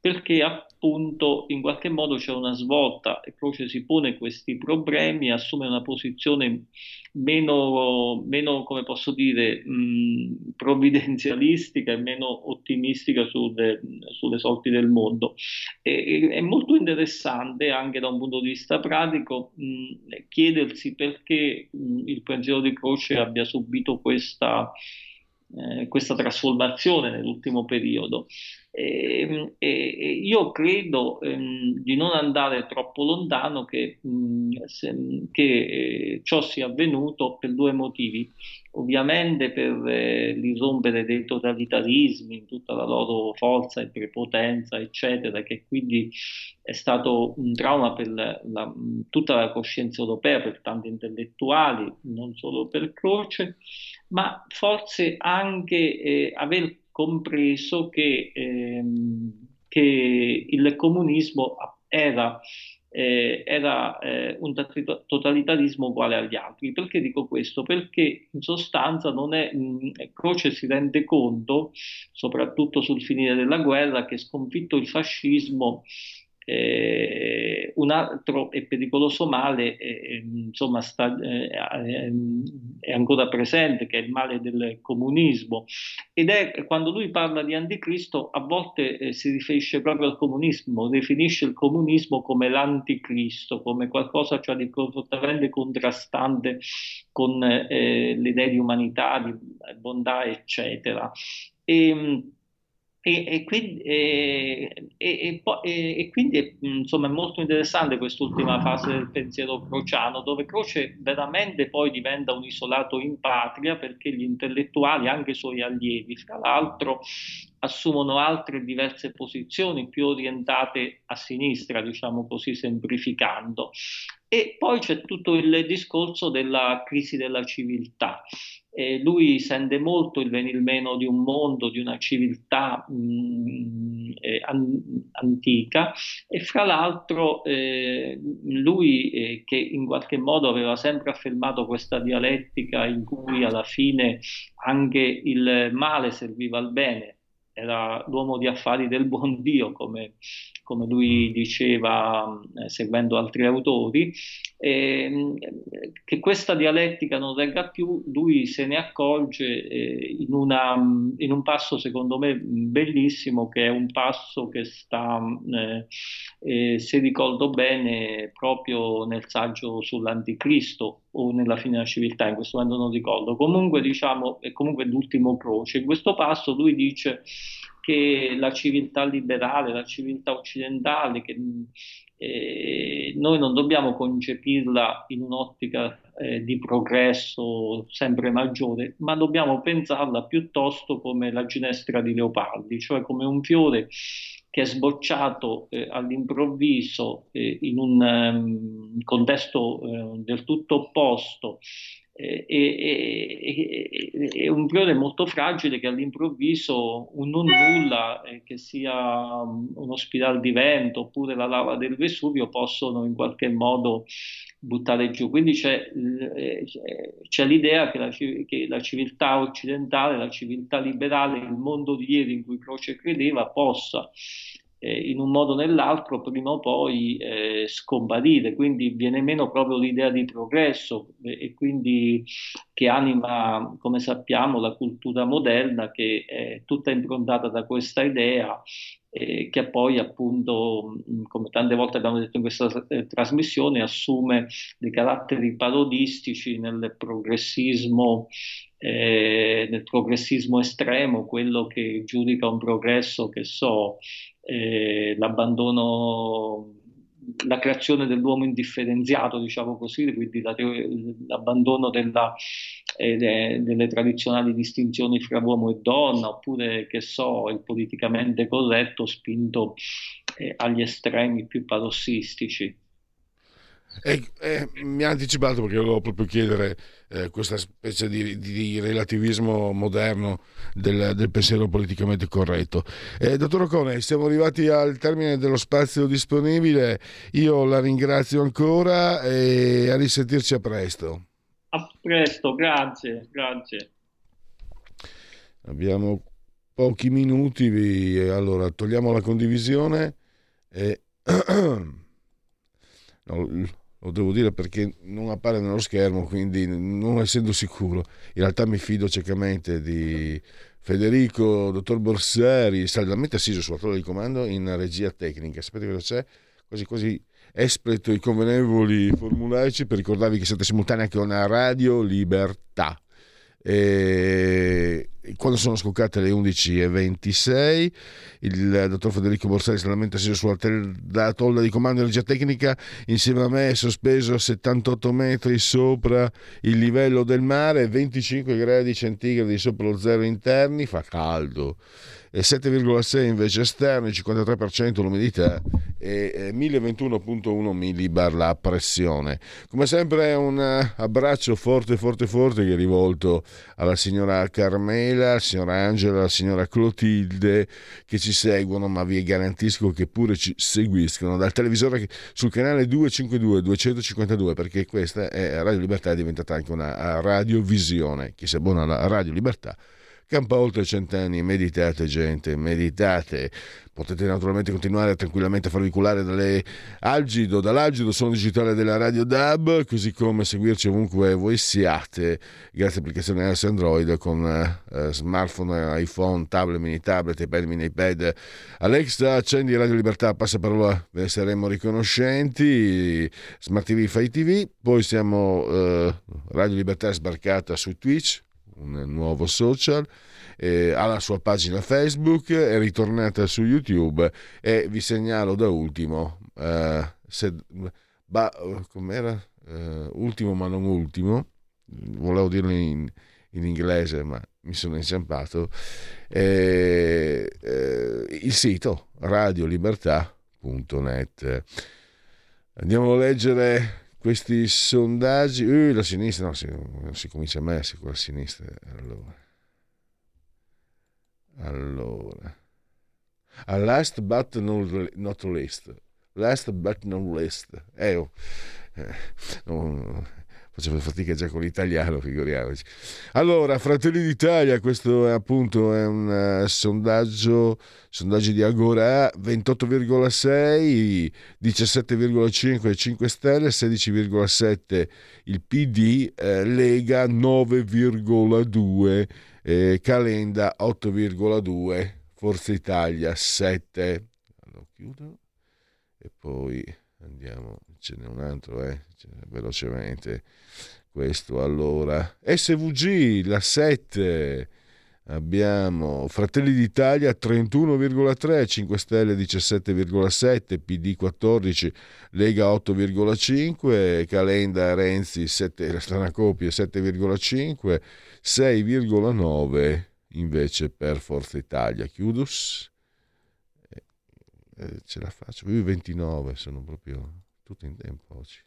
perché appunto in qualche modo c'è una svolta e Croce si pone questi problemi, assume una posizione meno, meno come posso dire, mh, provvidenzialistica e meno ottimistica sulle, sulle sorti del mondo. E, è molto interessante anche da un punto di vista pratico mh, chiedersi perché mh, il pensiero di Croce abbia subito questa, eh, questa trasformazione nell'ultimo periodo. E, ehm, e, io credo ehm, di non andare troppo lontano che, mh, mm, se, che eh, ciò sia avvenuto per due motivi. Ovviamente per eh, l'irrompere dei totalitarismi in tutta la loro forza e prepotenza, eccetera, che quindi è stato un trauma per la, la, tutta la coscienza europea, per tanti intellettuali, non solo per Croce, ma forse anche eh, aver compreso che, ehm, che il comunismo era, eh, era eh, un totalitarismo uguale agli altri. Perché dico questo? Perché in sostanza non è, mh, Croce si rende conto, soprattutto sul finire della guerra, che sconfitto il fascismo eh, un altro e pericoloso male eh, insomma, sta, eh, è ancora presente, che è il male del comunismo. Ed è quando lui parla di anticristo, a volte eh, si riferisce proprio al comunismo, definisce il comunismo come l'anticristo, come qualcosa cioè, di profondamente contrastante con eh, le idee di umanità, di bontà, eccetera. E, e, e, quindi, e, e, quindi, insomma è molto interessante quest'ultima fase del pensiero crociano dove Croce veramente poi diventa un isolato in patria perché gli intellettuali, anche i suoi allievi, fra l'altro assumono altre diverse posizioni più orientate a sinistra, diciamo così semplificando. E poi c'è tutto il discorso della crisi della civiltà eh, lui sente molto il venir meno di un mondo, di una civiltà mh, mm, eh, an- antica. E fra l'altro eh, lui eh, che in qualche modo aveva sempre affermato questa dialettica in cui alla fine anche il male serviva al bene, era l'uomo di affari del buon Dio, come, come lui diceva eh, seguendo altri autori, eh, che questa dialettica non regga più, lui se ne accorge eh, in, una, in, un passo secondo me bellissimo, che è un passo che sta, eh, eh, se ricordo bene, proprio nel saggio sull'anticristo o nella fine della civiltà, in questo momento non ricordo. Comunque diciamo, è comunque l'ultimo croce. In questo passo lui dice che la civiltà liberale, la civiltà occidentale, che eh, noi non dobbiamo concepirla in un'ottica eh, di progresso sempre maggiore, ma dobbiamo pensarla piuttosto come la ginestra di Leopardi, cioè come un fiore che è sbocciato eh, all'improvviso eh, in un um, contesto eh, del tutto opposto è, è, è, un fiore molto fragile che all'improvviso un non nulla, eh, che sia uno spirale di vento oppure la lava del Vesuvio, possono in qualche modo buttare giù. Quindi c'è, eh, c'è l'idea che la, che la, civiltà occidentale, la civiltà liberale, il mondo di ieri in cui Croce credeva, possa eh, in un modo o nell'altro prima o poi eh, scomparire, quindi viene meno proprio l'idea di progresso eh, e quindi che anima, come sappiamo, la cultura moderna che è tutta improntata da questa idea eh, che poi appunto, come tante volte abbiamo detto in questa eh, trasmissione, assume dei caratteri parodistici nel progressismo, eh, nel progressismo estremo, quello che giudica un progresso, che so, eh, l'abbandono la creazione dell'uomo indifferenziato, diciamo così, quindi la, l'abbandono della, eh, de, delle tradizionali distinzioni fra uomo e donna, oppure che so, il politicamente corretto spinto eh, agli estremi più parossistici. E, e, mi ha anticipato perché volevo proprio chiedere eh, questa specie di, di, relativismo moderno del, del, pensiero politicamente corretto. Eh, dottor Ocone, siamo arrivati al termine dello spazio disponibile. Io la ringrazio ancora e a risentirci a presto. A presto, grazie, grazie. Abbiamo pochi minuti, allora togliamo la condivisione e... No, lo devo dire perché non appare nello schermo, quindi non essendo sicuro, in realtà mi fido ciecamente di Federico, dottor Borsari, saldamente assiso sulla tolla di comando in regia tecnica. Sapete cosa c'è? Quasi quasi espleto i convenevoli formulaici per ricordarvi che siete simultanei anche una Radio Libertà. E quando sono scoccate le 11.26 il dottor Federico Borsari si lamenta sulla tolla di comando di energia tecnica insieme a me è sospeso a 78 metri sopra il livello del mare 25 gradi centigradi sopra lo zero interni fa caldo 7,6 invece esterni, 53% l'umidità e 1021.1 millibar la pressione. Come sempre un abbraccio forte forte forte che è rivolto alla signora Carmela, alla signora Angela, alla signora Clotilde che ci seguono, ma vi garantisco che pure ci seguiscono dal televisore sul canale 252 252 perché questa è Radio Libertà è diventata anche una radiovisione. Chi si abbona alla Radio Libertà Campa oltre cent'anni, meditate gente, meditate. Potete naturalmente continuare tranquillamente a farvi culare dalle Algido, dall'Algido suono digitale della Radio DAB, così come seguirci ovunque voi siate, grazie all'applicazione iOS Android con eh, smartphone, iPhone, tablet, mini tablet, iPad, mini iPad. Alexa, accendi Radio Libertà, passa parola, ve ne saremo riconoscenti. Smart TV, Fai TV, poi siamo eh, Radio Libertà sbarcata su Twitch, un nuovo social, eh, ha la sua pagina Facebook, è ritornata su YouTube e vi segnalo da ultimo, eh, se, ba, com'era? Eh, ultimo ma non ultimo, volevo dirlo in, in inglese ma mi sono inciampato, eh, il sito radiolibertà.net. Andiamo a leggere questi sondaggi, uh, la sinistra, no, si, non si comincia a me, con la sinistra. Allora, allora, a last but not least, last but not least, eh, oh, eh, non, facevo fatica già con l'italiano, figuriamoci. Allora, Fratelli d'Italia, questo è appunto è un uh, sondaggio, sondaggi di Agora, 28,6, 17,5 5 Stelle, 16,7 il PD, eh, Lega 9,2, eh, Calenda 8,2, Forza Italia 7. Lo chiudo e poi andiamo, ce n'è un altro, eh, velocemente questo allora. SVG, la 7. Abbiamo Fratelli d'Italia 31,3, 5 Stelle 17,7, PD 14, Lega 8,5, Calenda Renzi 7, la strana coppia 7,5, 6,9 invece per Forza Italia. Chiudus, eh, ce la faccio, più 29, sono proprio tutto in tempo oggi.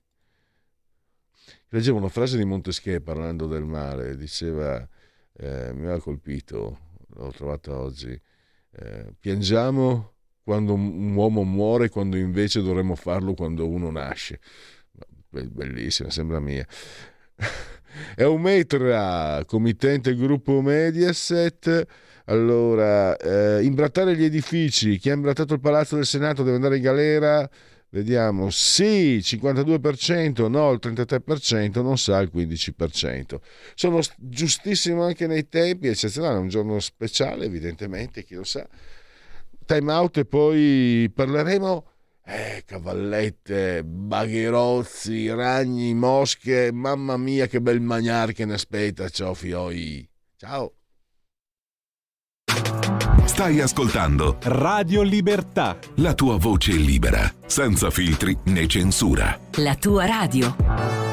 Leggevo una frase di Montesquieu parlando del mare, diceva, eh, mi aveva colpito, l'ho trovata oggi, eh, piangiamo quando un uomo muore, quando invece dovremmo farlo quando uno nasce. Bellissima, sembra mia. È un metra, committente gruppo Mediaset. Allora, eh, imbrattare gli edifici. Chi ha imbrattato il palazzo del Senato deve andare in galera Vediamo, sì, 52%, no, il 33%, non sa il 15%. Sono giustissimo anche nei tempi, eccezionale, è un giorno speciale, evidentemente, chi lo sa. Time out e poi parleremo eh, cavallette, bagherozzi, ragni, mosche, mamma mia che bel magnar che ne aspetta, ciao fioi. Ciao. Stai ascoltando Radio Libertà. la tua voce libera, senza filtri né censura. La tua radio.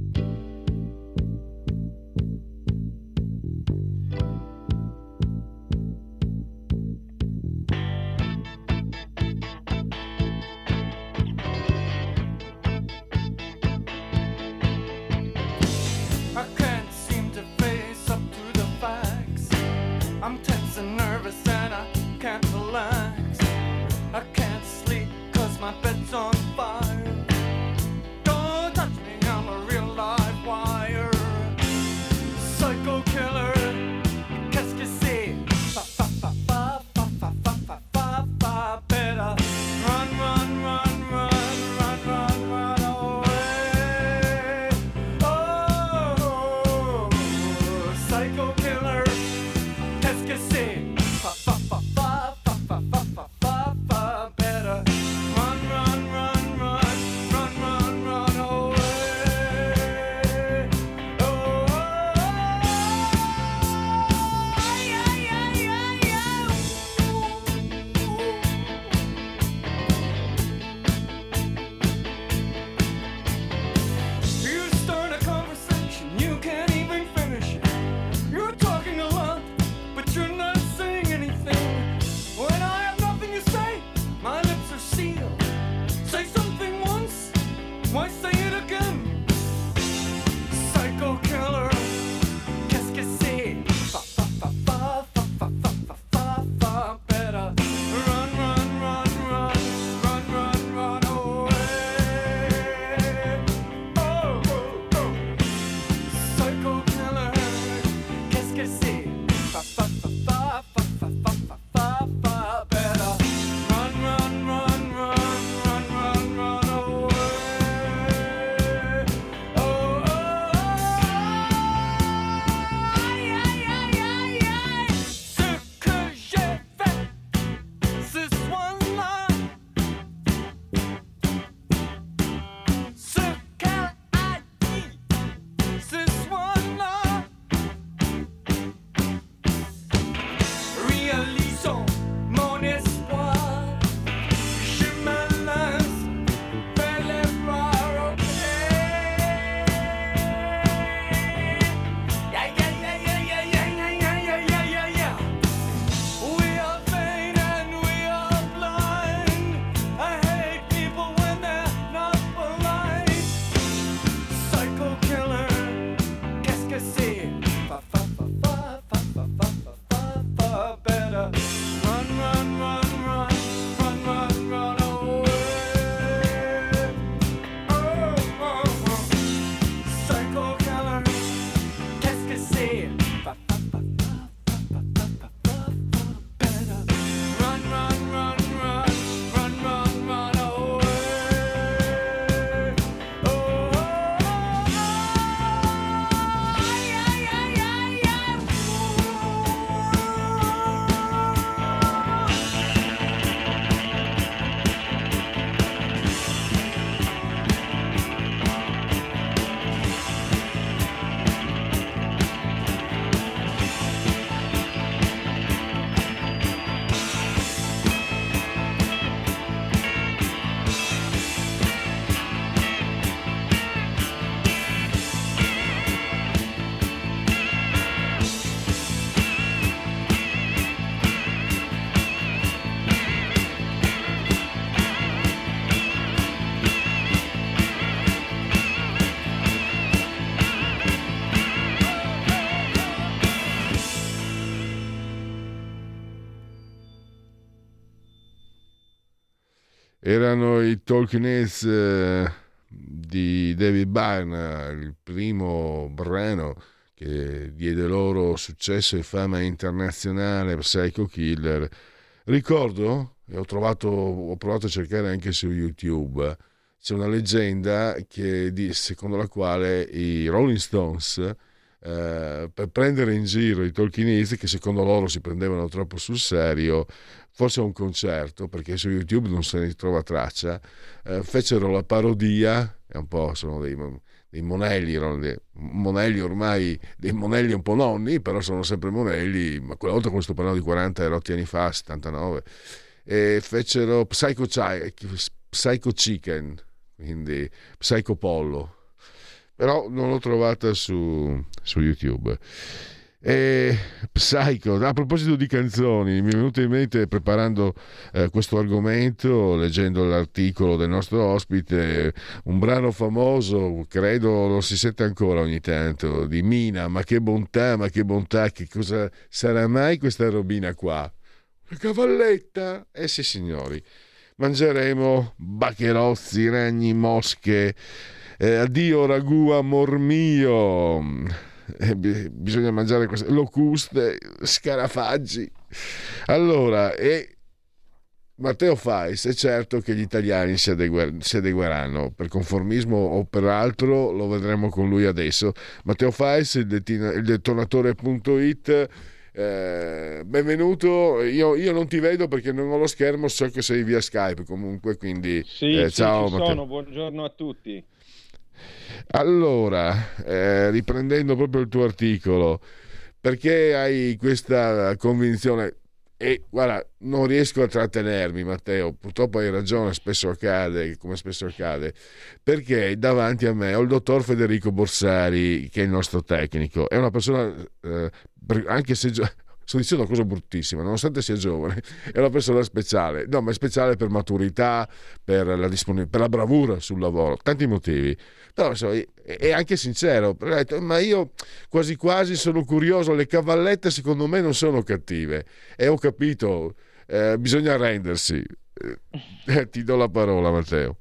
Erano i Talking Heads eh, di David Byrne, il primo brano che diede loro successo e fama internazionale, Psycho Killer. Ricordo, e ho, trovato, ho provato a cercare anche su YouTube, c'è una leggenda che, secondo la quale i Rolling Stones, eh, per prendere in giro i Tolkienisti, che secondo loro si prendevano troppo sul serio, forse a un concerto, perché su YouTube non se ne trova traccia, eh, fecero la parodia, è un po' sono dei dei monelli, dei monelli ormai, dei monelli un po' nonni, però sono sempre monelli, ma quella volta come sto parlando di 40 erotti anni fa, 79, e fecero Psycho, Psycho Chicken, quindi Psycho Pollo, però non l'ho trovata su, su YouTube. E Psycho, a proposito di canzoni, mi è venuto in mente preparando eh, questo argomento, leggendo l'articolo del nostro ospite, un brano famoso, credo lo si sente ancora ogni tanto, di Mina, ma che bontà, ma che bontà, che cosa sarà mai questa robina qua? La cavalletta? Eh sì signori, mangeremo baccherozzi, ragni, mosche, eh, addio ragù amor mio eh, bisogna mangiare queste locuste, scarafaggi. Allora, e Matteo Fais è certo che gli italiani si, adeguer- si, adegueranno per conformismo o per altro, lo vedremo con lui adesso. Matteo Fais, il, detina- il detonatore.it. Eh, benvenuto, io, io, non ti vedo perché non ho lo schermo, so che sei via Skype comunque, quindi sì, eh, sì, ciao. Sono, buongiorno a tutti. Allora, eh, riprendendo proprio il tuo articolo, perché hai questa convinzione? E guarda, non riesco a trattenermi, Matteo. Purtroppo hai ragione, spesso accade, come spesso accade, perché davanti a me ho il dottor Federico Borsari, che è il nostro tecnico. È una persona, eh, anche se sto dicendo una cosa bruttissima, nonostante sia giovane, è una persona speciale. No, ma è speciale per maturità, per la, disponibilità, per la bravura sul lavoro, tanti motivi. Però insomma, è anche sincero, ma io quasi quasi sono curioso, le cavallette secondo me non sono cattive e ho capito, eh, bisogna arrendersi. Eh, ti do la parola Matteo.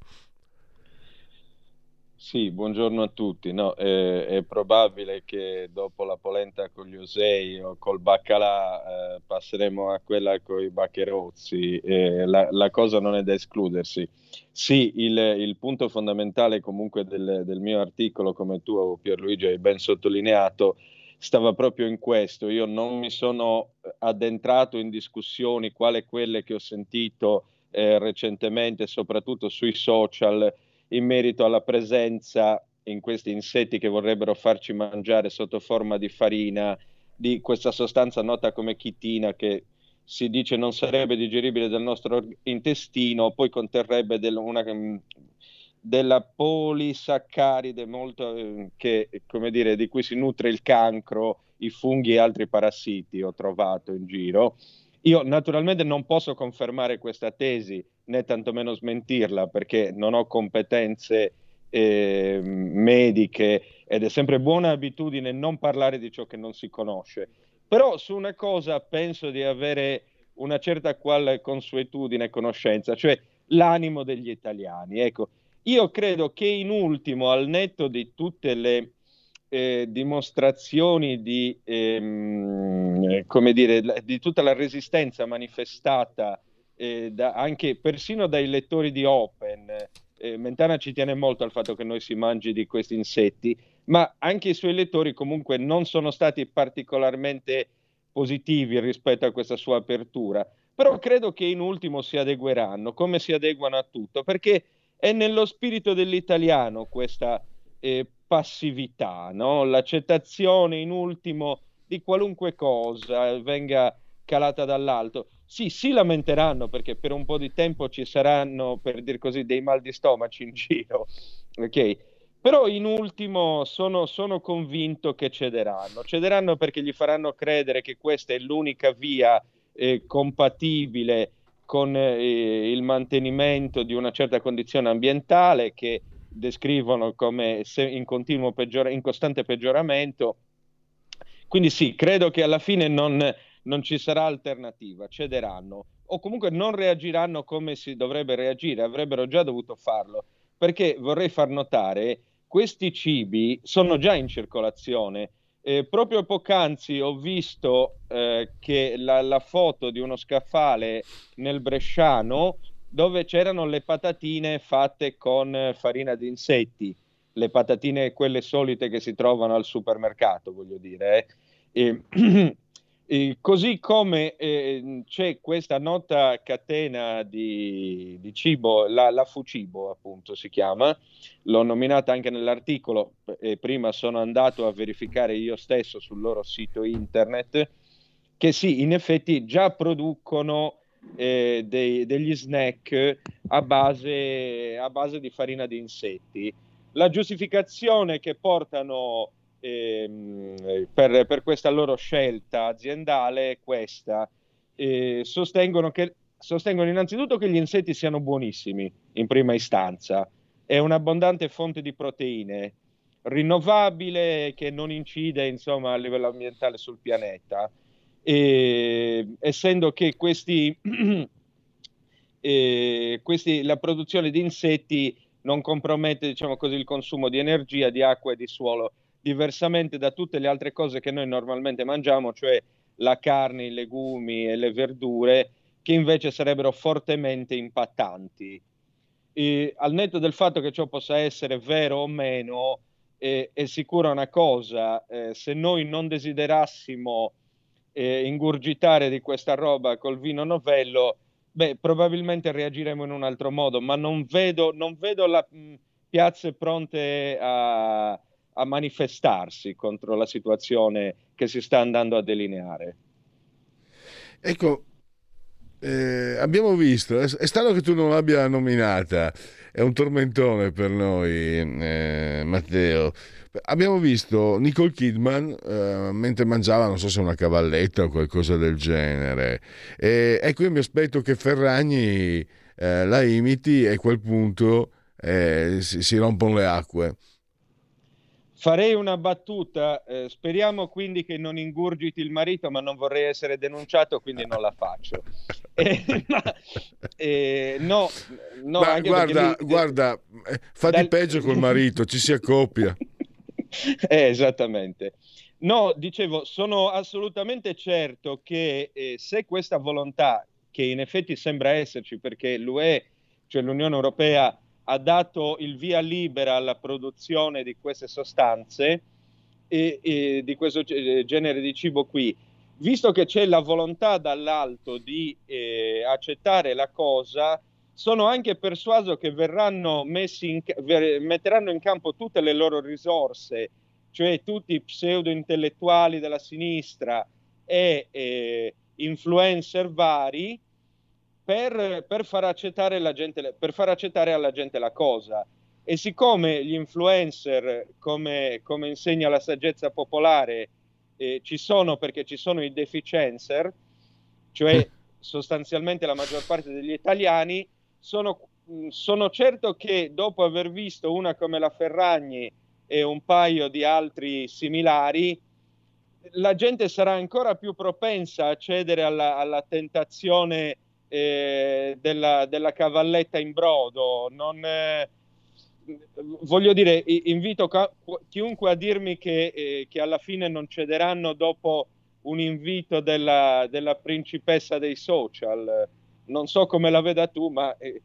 Sì, buongiorno a tutti. No, è, è, probabile che dopo la polenta con gli osei o col baccalà eh, passeremo a quella con i baccherozzi. Eh, la, la, cosa non è da escludersi. Sì, il, il punto fondamentale comunque del, del, mio articolo, come tu Pierluigi hai ben sottolineato, stava proprio in questo. Io non mi sono addentrato in discussioni quale quelle che ho sentito eh, recentemente, soprattutto sui social in merito alla presenza in questi insetti che vorrebbero farci mangiare sotto forma di farina di questa sostanza nota come chitina che si dice non sarebbe digeribile dal nostro intestino, poi conterrebbe del, una, mm, della polisaccaride molto, eh, che, dire, di cui si nutre il cancro, i funghi e altri parassiti, ho trovato in giro. Io naturalmente non posso confermare questa tesi né tantomeno smentirla perché non ho competenze eh, mediche ed è sempre buona abitudine non parlare di ciò che non si conosce. Però su una cosa penso di avere una certa qual consuetudine e conoscenza, cioè l'animo degli italiani. Ecco, io credo che in ultimo, al netto di tutte le eh, dimostrazioni di, ehm, come dire, di tutta la resistenza manifestata eh, da, anche persino dai lettori di Open. Eh, Mentana ci tiene molto al fatto che noi si mangi di questi insetti, ma anche i suoi lettori comunque non sono stati particolarmente positivi rispetto a questa sua apertura. Però credo che in ultimo si adegueranno, come si adeguano a tutto, perché è nello spirito dell'italiano questa eh, passività, no? l'accettazione in ultimo di qualunque cosa venga calata dall'alto sì, si lamenteranno perché per un po' di tempo ci saranno, per dir così, dei mal di stomaci in giro, ok? Però in ultimo sono, sono convinto che cederanno. Cederanno perché gli faranno credere che questa è l'unica via eh, compatibile con eh, il mantenimento di una certa condizione ambientale che descrivono come in, continuo peggior- in costante peggioramento. Quindi sì, credo che alla fine non, non ci sarà alternativa, cederanno. o comunque non reagiranno come si dovrebbe reagire, avrebbero già dovuto farlo, perché vorrei far notare, questi cibi sono già in circolazione. Eh, proprio poc'anzi ho visto eh, che la, la, foto di uno scaffale nel Bresciano dove c'erano le patatine fatte con farina di insetti, le patatine quelle solite che si trovano al supermercato, voglio dire. Eh. E, e così come eh, c'è questa nota catena di, di cibo, la, la, Fucibo appunto si chiama, l'ho nominata anche nell'articolo e prima sono andato a verificare io stesso sul loro sito internet che sì, in effetti già producono eh, dei, degli snack a base, a base di farina di insetti. La giustificazione che portano ehm, per, per, questa loro scelta aziendale è questa. Eh, sostengono, che, sostengono innanzitutto che gli insetti siano buonissimi in prima istanza, è un'abbondante fonte di proteine, rinnovabile che non incide insomma, a livello ambientale sul pianeta e, essendo che questi, eh, questi, la produzione di insetti non compromette diciamo così, il consumo di energia, di acqua e di suolo, diversamente da tutte le altre cose che noi normalmente mangiamo, cioè la carne, i legumi e le verdure, che invece sarebbero fortemente impattanti. E, al netto del fatto che ciò possa essere vero o meno, eh, è sicura una cosa, eh, se noi non desiderassimo eh, ingurgitare di questa roba col vino novello, beh, probabilmente reagiremo in un altro modo, ma non vedo, non vedo la, mh, piazze pronte a, a manifestarsi contro la situazione che si sta andando a delineare. Ecco, eh, abbiamo visto, è strano che tu non l'abbia nominata, è un tormentone per noi, eh, Matteo. Abbiamo visto Nicole Kidman eh, mentre mangiava, non so se una cavalletta o qualcosa del genere. E, ecco, io mi aspetto che Ferragni eh, la imiti e a quel punto eh, si, si rompono le acque. Farei una battuta, eh, speriamo quindi che non ingurgiti il marito, ma non vorrei essere denunciato, quindi non la faccio. Eh, ma, eh, no, no ma guarda, lui, guarda, eh, fa dal... di peggio col marito, ci si accoppia. Eh, esattamente. No, dicevo, sono assolutamente certo che eh, se questa volontà, che in effetti sembra esserci perché l'UE, cioè l'Unione Europea, ha dato il via libera alla produzione di queste sostanze e, e di questo genere di cibo qui, visto che c'è la volontà dall'alto di eh, accettare la cosa, sono anche persuaso che verranno messi in, ver, metteranno in campo tutte le loro risorse, cioè tutti i pseudo intellettuali della sinistra e eh, influencer vari per, per, far accettare la gente, per far accettare alla gente la cosa. E siccome gli influencer, come, come insegna la saggezza popolare, eh, ci sono perché ci sono i deficiencer, cioè sostanzialmente la maggior parte degli italiani, sono, sono certo che dopo aver visto una come la Ferragni e un paio di altri similari, la gente sarà ancora più propensa a cedere alla, alla tentazione eh, della, della, cavalletta in brodo. Non, eh, voglio dire, invito ca- chiunque a dirmi che, eh, che, alla fine non cederanno dopo un invito della, della principessa dei social non so come la veda tu, ma eh,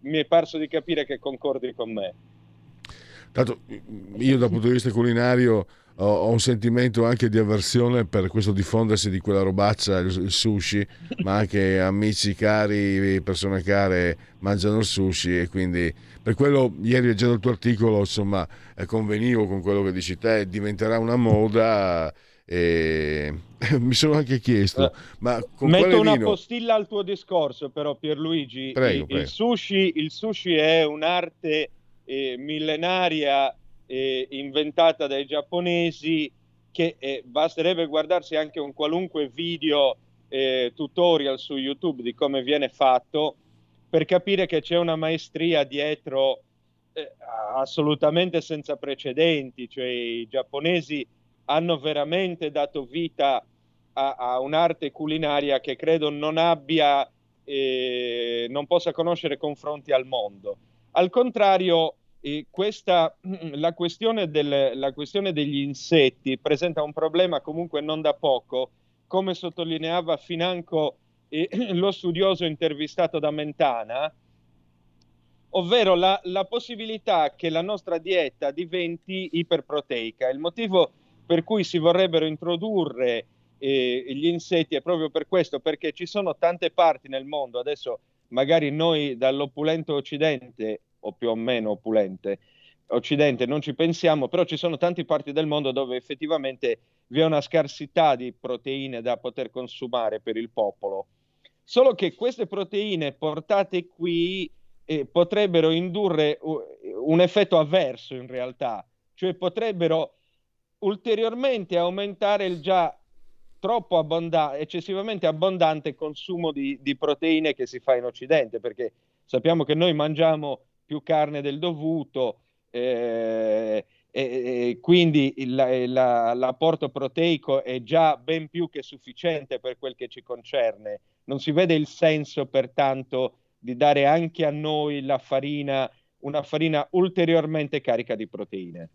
mi è parso di capire che concordi con me. Tanto io dal punto di vista culinario ho, un sentimento anche di avversione per questo diffondersi di quella robaccia, il, sushi, ma anche amici cari, persone care mangiano il sushi e quindi per quello ieri leggendo il tuo articolo insomma convenivo con quello che dici te, diventerà una moda e mi sono anche chiesto, eh, ma con metto una vino... postilla al tuo discorso, però, Pierluigi. Prego, il, prego. Il, sushi, il, sushi, è un'arte eh, millenaria eh, inventata dai giapponesi che eh, basterebbe guardarsi anche un qualunque video eh, tutorial su YouTube di come viene fatto per capire che c'è una maestria dietro eh, assolutamente senza precedenti, cioè i giapponesi hanno veramente dato vita a, a un'arte culinaria che credo non abbia eh, non possa conoscere confronti al mondo. Al contrario, eh, questa, la, questione del, la questione degli insetti presenta un problema comunque non da poco, come sottolineava financo eh, lo studioso intervistato da Mentana, ovvero la, la, possibilità che la nostra dieta diventi iperproteica. Il motivo per cui si vorrebbero introdurre eh, gli insetti è proprio per questo, perché ci sono tante parti nel mondo, adesso magari noi dall'opulento occidente, o più o meno opulente, occidente non ci pensiamo, però ci sono tante parti del mondo dove effettivamente vi è una scarsità di proteine da poter consumare per il popolo. Solo che queste proteine portate qui eh, potrebbero indurre un effetto avverso in realtà, cioè potrebbero ulteriormente aumentare il già troppo abbondante, eccessivamente abbondante consumo di, di, proteine che si fa in Occidente, perché sappiamo che noi mangiamo più carne del dovuto, eh, e, quindi il, la, l'apporto proteico è già ben più che sufficiente per quel che ci concerne. Non si vede il senso, pertanto, di dare anche a noi la farina, una farina ulteriormente carica di proteine.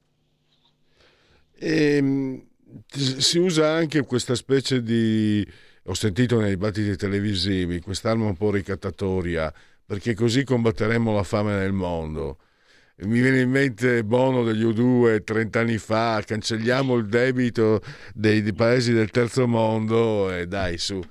E, ehm, si usa anche questa specie di, ho sentito nei dibattiti televisivi, quest'arma un po' ricattatoria, perché così combatteremo la fame nel mondo. Mi viene in mente Bono degli U2 30 anni fa, cancelliamo il debito dei, dei paesi del terzo mondo e dai su,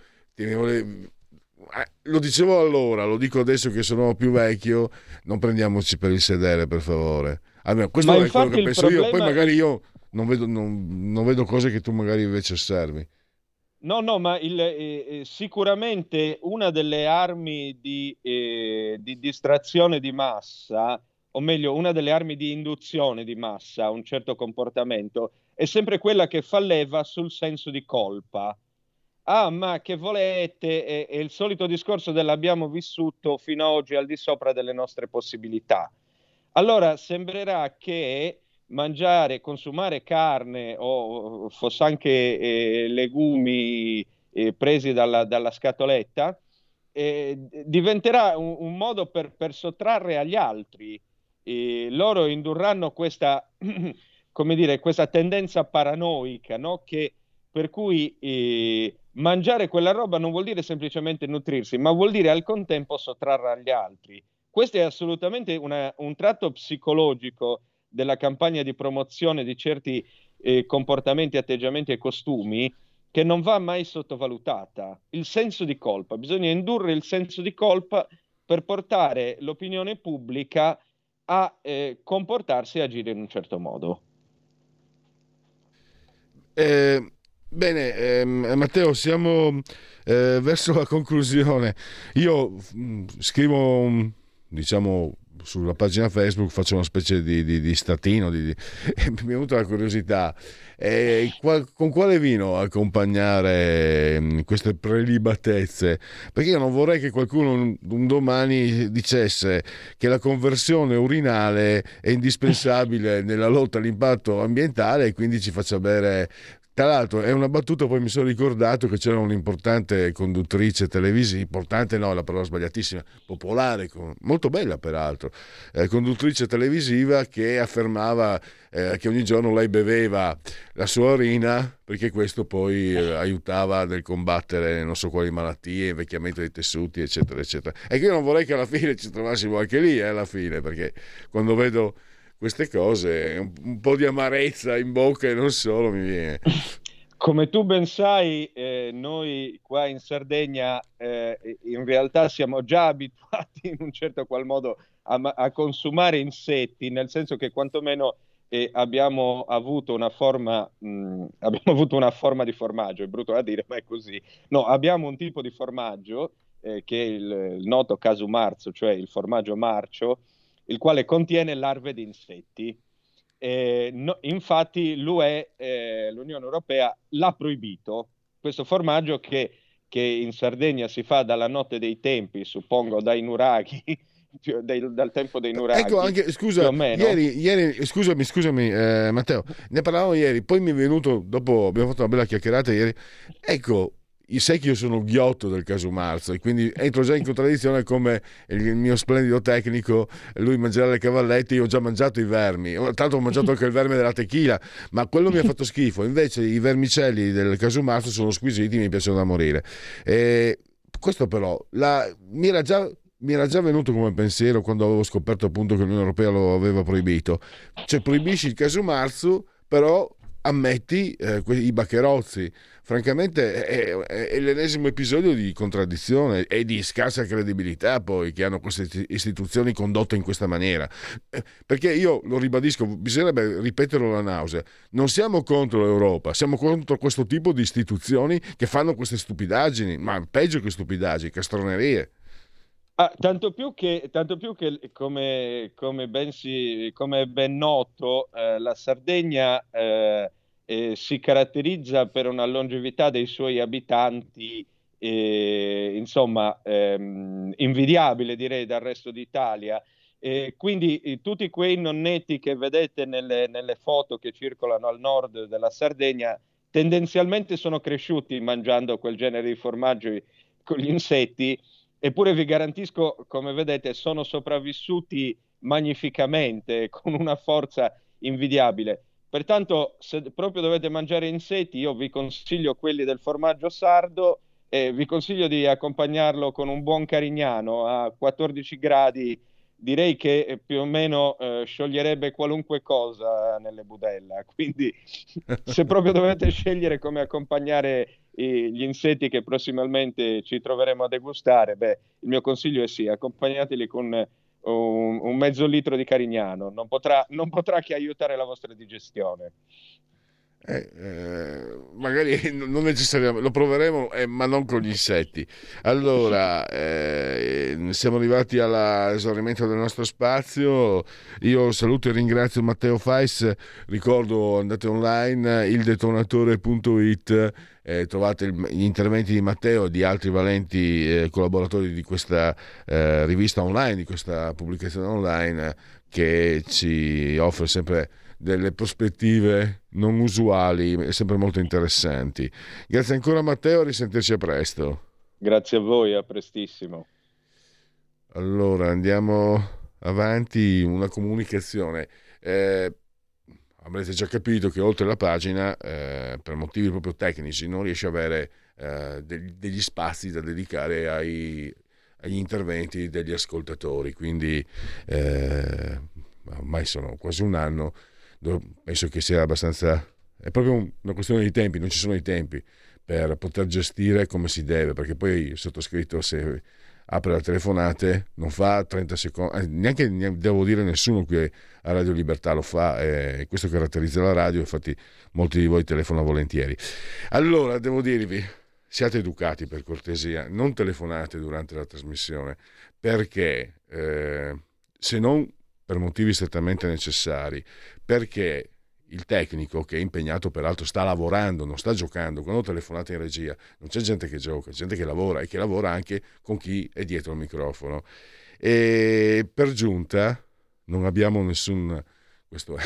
eh, lo dicevo allora, lo dico adesso che sono più vecchio, non prendiamoci per il sedere, per favore. Almeno, questo Ma è quello che penso problema... io, poi magari io non vedo, non, non vedo, cose che tu magari invece osservi. No, no, ma il, eh, eh, sicuramente una delle armi di, eh, di, distrazione di massa, o meglio, una delle armi di induzione di massa a un certo comportamento, è sempre quella che fa leva sul senso di colpa ah ma che volete, è, è il solito discorso dell'abbiamo vissuto fino ad oggi al di sopra delle nostre possibilità. Allora sembrerà che mangiare, consumare carne o fosse anche eh, legumi eh, presi dalla, dalla scatoletta, eh, diventerà un, un, modo per, per, sottrarre agli altri. loro indurranno questa, come dire, questa tendenza paranoica, no? che, per cui eh, mangiare quella roba non vuol dire semplicemente nutrirsi, ma vuol dire al contempo sottrarre agli altri. Questo è assolutamente una, un tratto psicologico della campagna di promozione di certi eh, comportamenti, atteggiamenti e costumi che non va mai sottovalutata. Il senso di colpa, bisogna indurre il senso di colpa per portare l'opinione pubblica a eh, comportarsi e agire in un certo modo. Eh, Bene, ehm, Matteo, siamo eh, verso la conclusione. Io mh, mm, scrivo, diciamo, sulla pagina Facebook, faccio una specie di, di, di statino, di, mi è venuta la curiosità. Eh, qual, con quale vino accompagnare mm, queste prelibatezze? Perché io non vorrei che qualcuno un, un domani dicesse che la conversione urinale è indispensabile nella lotta all'impatto ambientale e quindi ci faccia bere tra l'altro è una battuta, poi mi sono ricordato che c'era un'importante conduttrice televisiva, importante no, la parola sbagliatissima, popolare, molto bella peraltro, eh, conduttrice televisiva che affermava eh, che ogni giorno lei beveva la sua urina perché questo poi eh, aiutava nel combattere non so quali malattie, invecchiamento dei tessuti, eccetera, eccetera. E che io non vorrei che alla fine ci trovassimo anche lì, eh, alla fine, perché quando vedo queste cose, un, un, po' di amarezza in bocca e non solo mi viene. Come tu ben sai, eh, noi qua in Sardegna eh, in realtà siamo già abituati in un certo qual modo a, a consumare insetti, nel senso che quantomeno eh, abbiamo, avuto una forma, mh, abbiamo avuto una forma di formaggio, è brutto da dire, ma è così. No, abbiamo un tipo di formaggio eh, che è il, il noto casu marzo, cioè il formaggio marcio, il quale contiene larve di insetti. Eh, no, infatti l'UE, eh, l'Unione Europea, l'ha proibito, questo formaggio che, che, in Sardegna si fa dalla notte dei tempi, suppongo dai nuraghi, dai, dal tempo dei nuraghi. Ecco, anche, scusa, ieri, ieri, scusami, scusami eh, Matteo, ne parlavamo ieri, poi mi è venuto, dopo abbiamo fatto una bella chiacchierata ieri, ecco, sai che io sono ghiotto del caso Marzo e quindi entro già in contraddizione come il mio splendido tecnico, lui mangerà le cavallette, io ho già mangiato i vermi, tanto ho mangiato anche il verme della tequila, ma quello mi ha fatto schifo, invece i vermicelli del caso Marzo sono squisiti, mi piacciono da morire. E questo però la, mi, era già, mi era già venuto come pensiero quando avevo scoperto appunto che l'Unione Europea lo aveva proibito, cioè proibisci il caso Marzo, però ammetti eh, i baccherozzi. Francamente è, è, è, l'ennesimo episodio di contraddizione e di scarsa credibilità poi che hanno queste istituzioni condotte in questa maniera. Eh, perché io lo ribadisco, bisognerebbe ripeterlo la nausea, non siamo contro l'Europa, siamo contro questo tipo di istituzioni che fanno queste stupidaggini, ma peggio che stupidaggini, castronerie. Ah, tanto più che, tanto più che come, come, ben si, come, ben noto, eh, la Sardegna eh, eh, si caratterizza per una longevità dei suoi abitanti, eh, insomma, ehm, invidiabile direi dal resto d'Italia. quindi eh, tutti quei nonnetti che vedete nelle, nelle foto che circolano al nord della Sardegna tendenzialmente sono cresciuti mangiando quel genere di formaggio con gli insetti Eppure vi garantisco, come vedete, sono sopravvissuti magnificamente, con una forza invidiabile. Pertanto, se proprio dovete mangiare insetti, io vi consiglio quelli del formaggio sardo e vi consiglio di accompagnarlo con un buon carignano a 14 gradi. Direi che più o meno eh, scioglierebbe qualunque cosa nelle budella. Quindi, se proprio dovete scegliere come accompagnare gli insetti che prossimamente ci troveremo a degustare, beh, il mio consiglio è sì, accompagnateli con un, un mezzo litro di Carignano, non potrà, non potrà che aiutare la vostra digestione. Eh, eh, magari non necessariamente lo proveremo, eh, ma non con gli insetti. Allora, eh, siamo arrivati all'esaurimento del nostro spazio. Io saluto e ringrazio Matteo Fais. Ricordo, andate online ildetonatore.it. Eh, trovate gli interventi di Matteo e di altri valenti eh, collaboratori di questa rivista online, di questa pubblicazione online che ci offre sempre delle prospettive non usuali e sempre molto interessanti. Grazie ancora Matteo, a risentirci a presto. Grazie a voi, a prestissimo. Allora andiamo avanti, una comunicazione. Eh, avrete già capito che oltre la pagina, eh, per motivi proprio tecnici, non riesce ad avere eh, degli, degli, spazi da dedicare ai, agli interventi degli ascoltatori. Quindi eh, ormai sono quasi un anno penso che sia abbastanza... È proprio una questione di tempi, non ci sono i tempi per poter gestire come si deve, perché poi il sottoscritto se apre le telefonate non fa 30 secondi, eh, neanche, devo dire nessuno qui a Radio Libertà lo fa, e questo caratterizza la radio, infatti molti di voi telefonano volentieri. Allora, devo dirvi, siate educati per cortesia, non telefonate durante la trasmissione, perché eh, se non per motivi strettamente necessari, perché il tecnico che è impegnato peraltro sta lavorando, non sta giocando, quando telefonate in regia non c'è gente che gioca, c'è gente che lavora e che lavora anche con chi è dietro il microfono. E per giunta non abbiamo nessun questo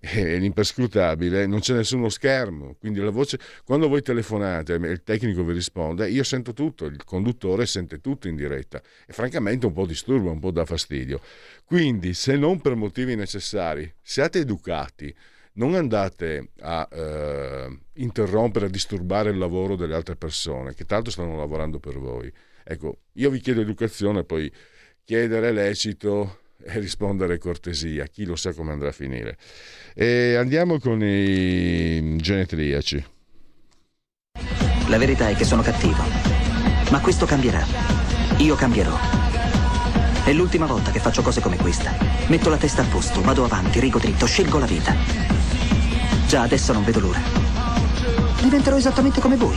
è, l'imperscrutabile, non c'è nessuno schermo, quindi la voce, quando voi telefonate e il tecnico vi risponde, io sento tutto, il conduttore sente tutto in diretta e francamente un po' disturba, un po' dà fastidio. Quindi se non per motivi necessari, siate educati, non andate a eh, interrompere, a disturbare il lavoro delle altre persone che tanto stanno lavorando per voi. Ecco, io vi chiedo educazione, poi chiedere lecito e rispondere cortesia, chi lo sa come andrà a finire. E andiamo con i genetriaci. La verità è che sono cattivo, ma questo cambierà. Io cambierò. È l'ultima volta che faccio cose come questa. Metto la testa a posto, vado avanti, rigo dritto, scelgo la vita. Già adesso non vedo l'ora. Diventerò esattamente come voi.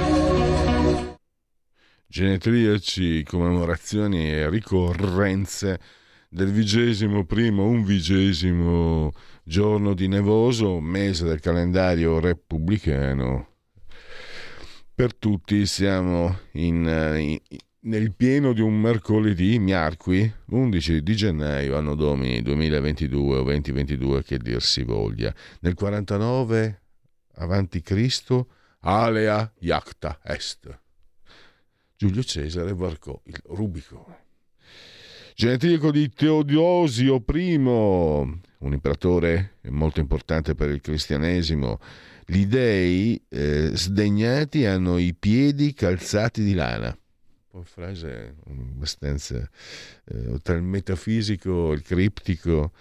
Genetriaci, commemorazioni e ricorrenze del vigesimo primo, un vigesimo giorno di nevoso, mese del calendario repubblicano. Per tutti siamo in, in, nel pieno di un mercoledì, miarqui, 11 di gennaio, anno domini 2022 o 2022 che dir si voglia. Nel 49 avanti Cristo, alea iacta est. Giulio Cesare varcò il Rubicone. Genetrico di Teodosio I, un imperatore molto importante per il cristianesimo. Gli dei eh, sdegnati hanno i piedi calzati di lana po' frase abbastanza eh, tra il metafisico, il criptico.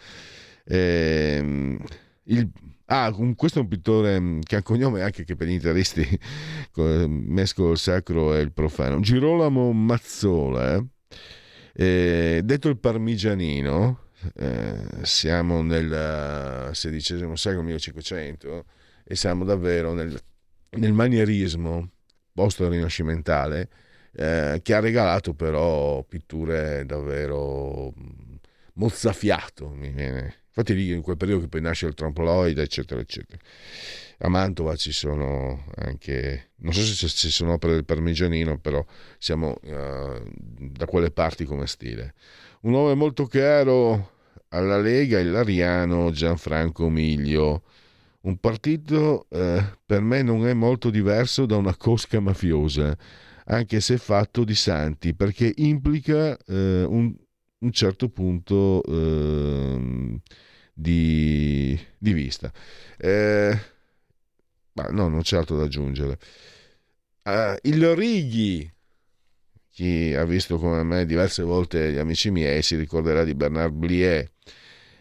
Eh, il, ah, questo è un pittore mm, che ha un cognome anche che per gli interisti mescola il sacro e il profano. Girolamo Mazzola, eh? Eh, detto il parmigianino, eh, siamo nel XVI secolo 1500 e siamo davvero nel, nel manierismo post-rinascimentale eh, che ha regalato però pitture davvero mm, mozzafiato. Mi viene. Infatti lì in quel periodo che poi nasce il trompoloide, eccetera, eccetera. A Mantova ci sono anche, non so se ci sono opere del Parmigianino, però siamo uh, da quelle parti come stile. Un nome molto caro alla Lega, il Lariano Gianfranco Miglio. Un partito eh, per me non è molto diverso da una cosca mafiosa anche se fatto di santi, perché implica eh, un, un, certo punto eh, di, di, vista. Eh, ma no, non c'è altro da aggiungere. Uh, il Righi, chi ha visto come me diverse volte gli amici miei si ricorderà di Bernard Blier,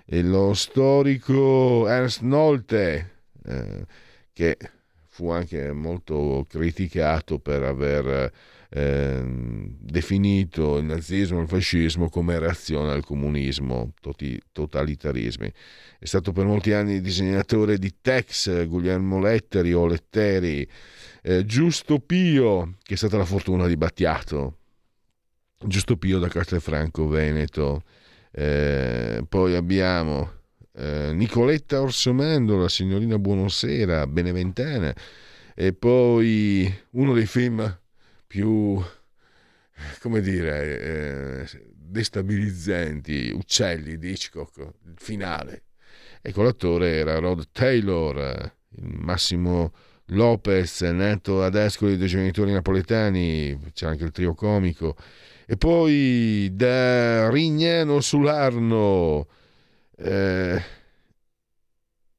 e lo storico Ernst Nolte, eh, che fu anche molto criticato per aver eh, definito il nazismo e il fascismo come reazione al comunismo, toti, totalitarismi. È stato per molti anni disegnatore di Tex, Guglielmo Letteri o Letteri, eh, Giusto Pio, che è stata la fortuna di Battiato, Giusto Pio da Castelfranco, Veneto. Eh, poi abbiamo eh, Nicoletta Orsomendo, la signorina Buonosera, Beneventana, e poi uno dei film più, come dire, eh, destabilizzanti, Uccelli di Hitchcock, il finale. Ecco, l'attore era Rod Taylor, il Massimo Lopez, nato ad Ascoli dei genitori napoletani, c'è anche il trio comico, e poi da Rignano sull'Arno, eh,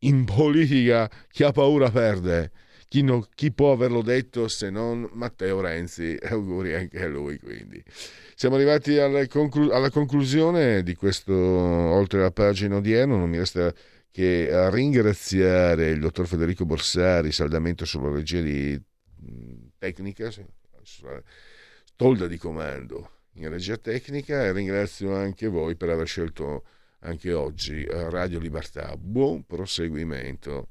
in politica chi ha paura perde. Chi, no, chi, può averlo detto se non Matteo Renzi? Auguri anche a lui. Quindi. Siamo arrivati conclu- alla conclusione di questo oltre la pagina odierno. Non mi resta che ringraziare il dottor Federico Borsari, saldamente sulla regia di tecnica, sulla tolda di comando in regia tecnica e ringrazio anche voi per aver scelto anche oggi a Radio Libertà. Buon proseguimento.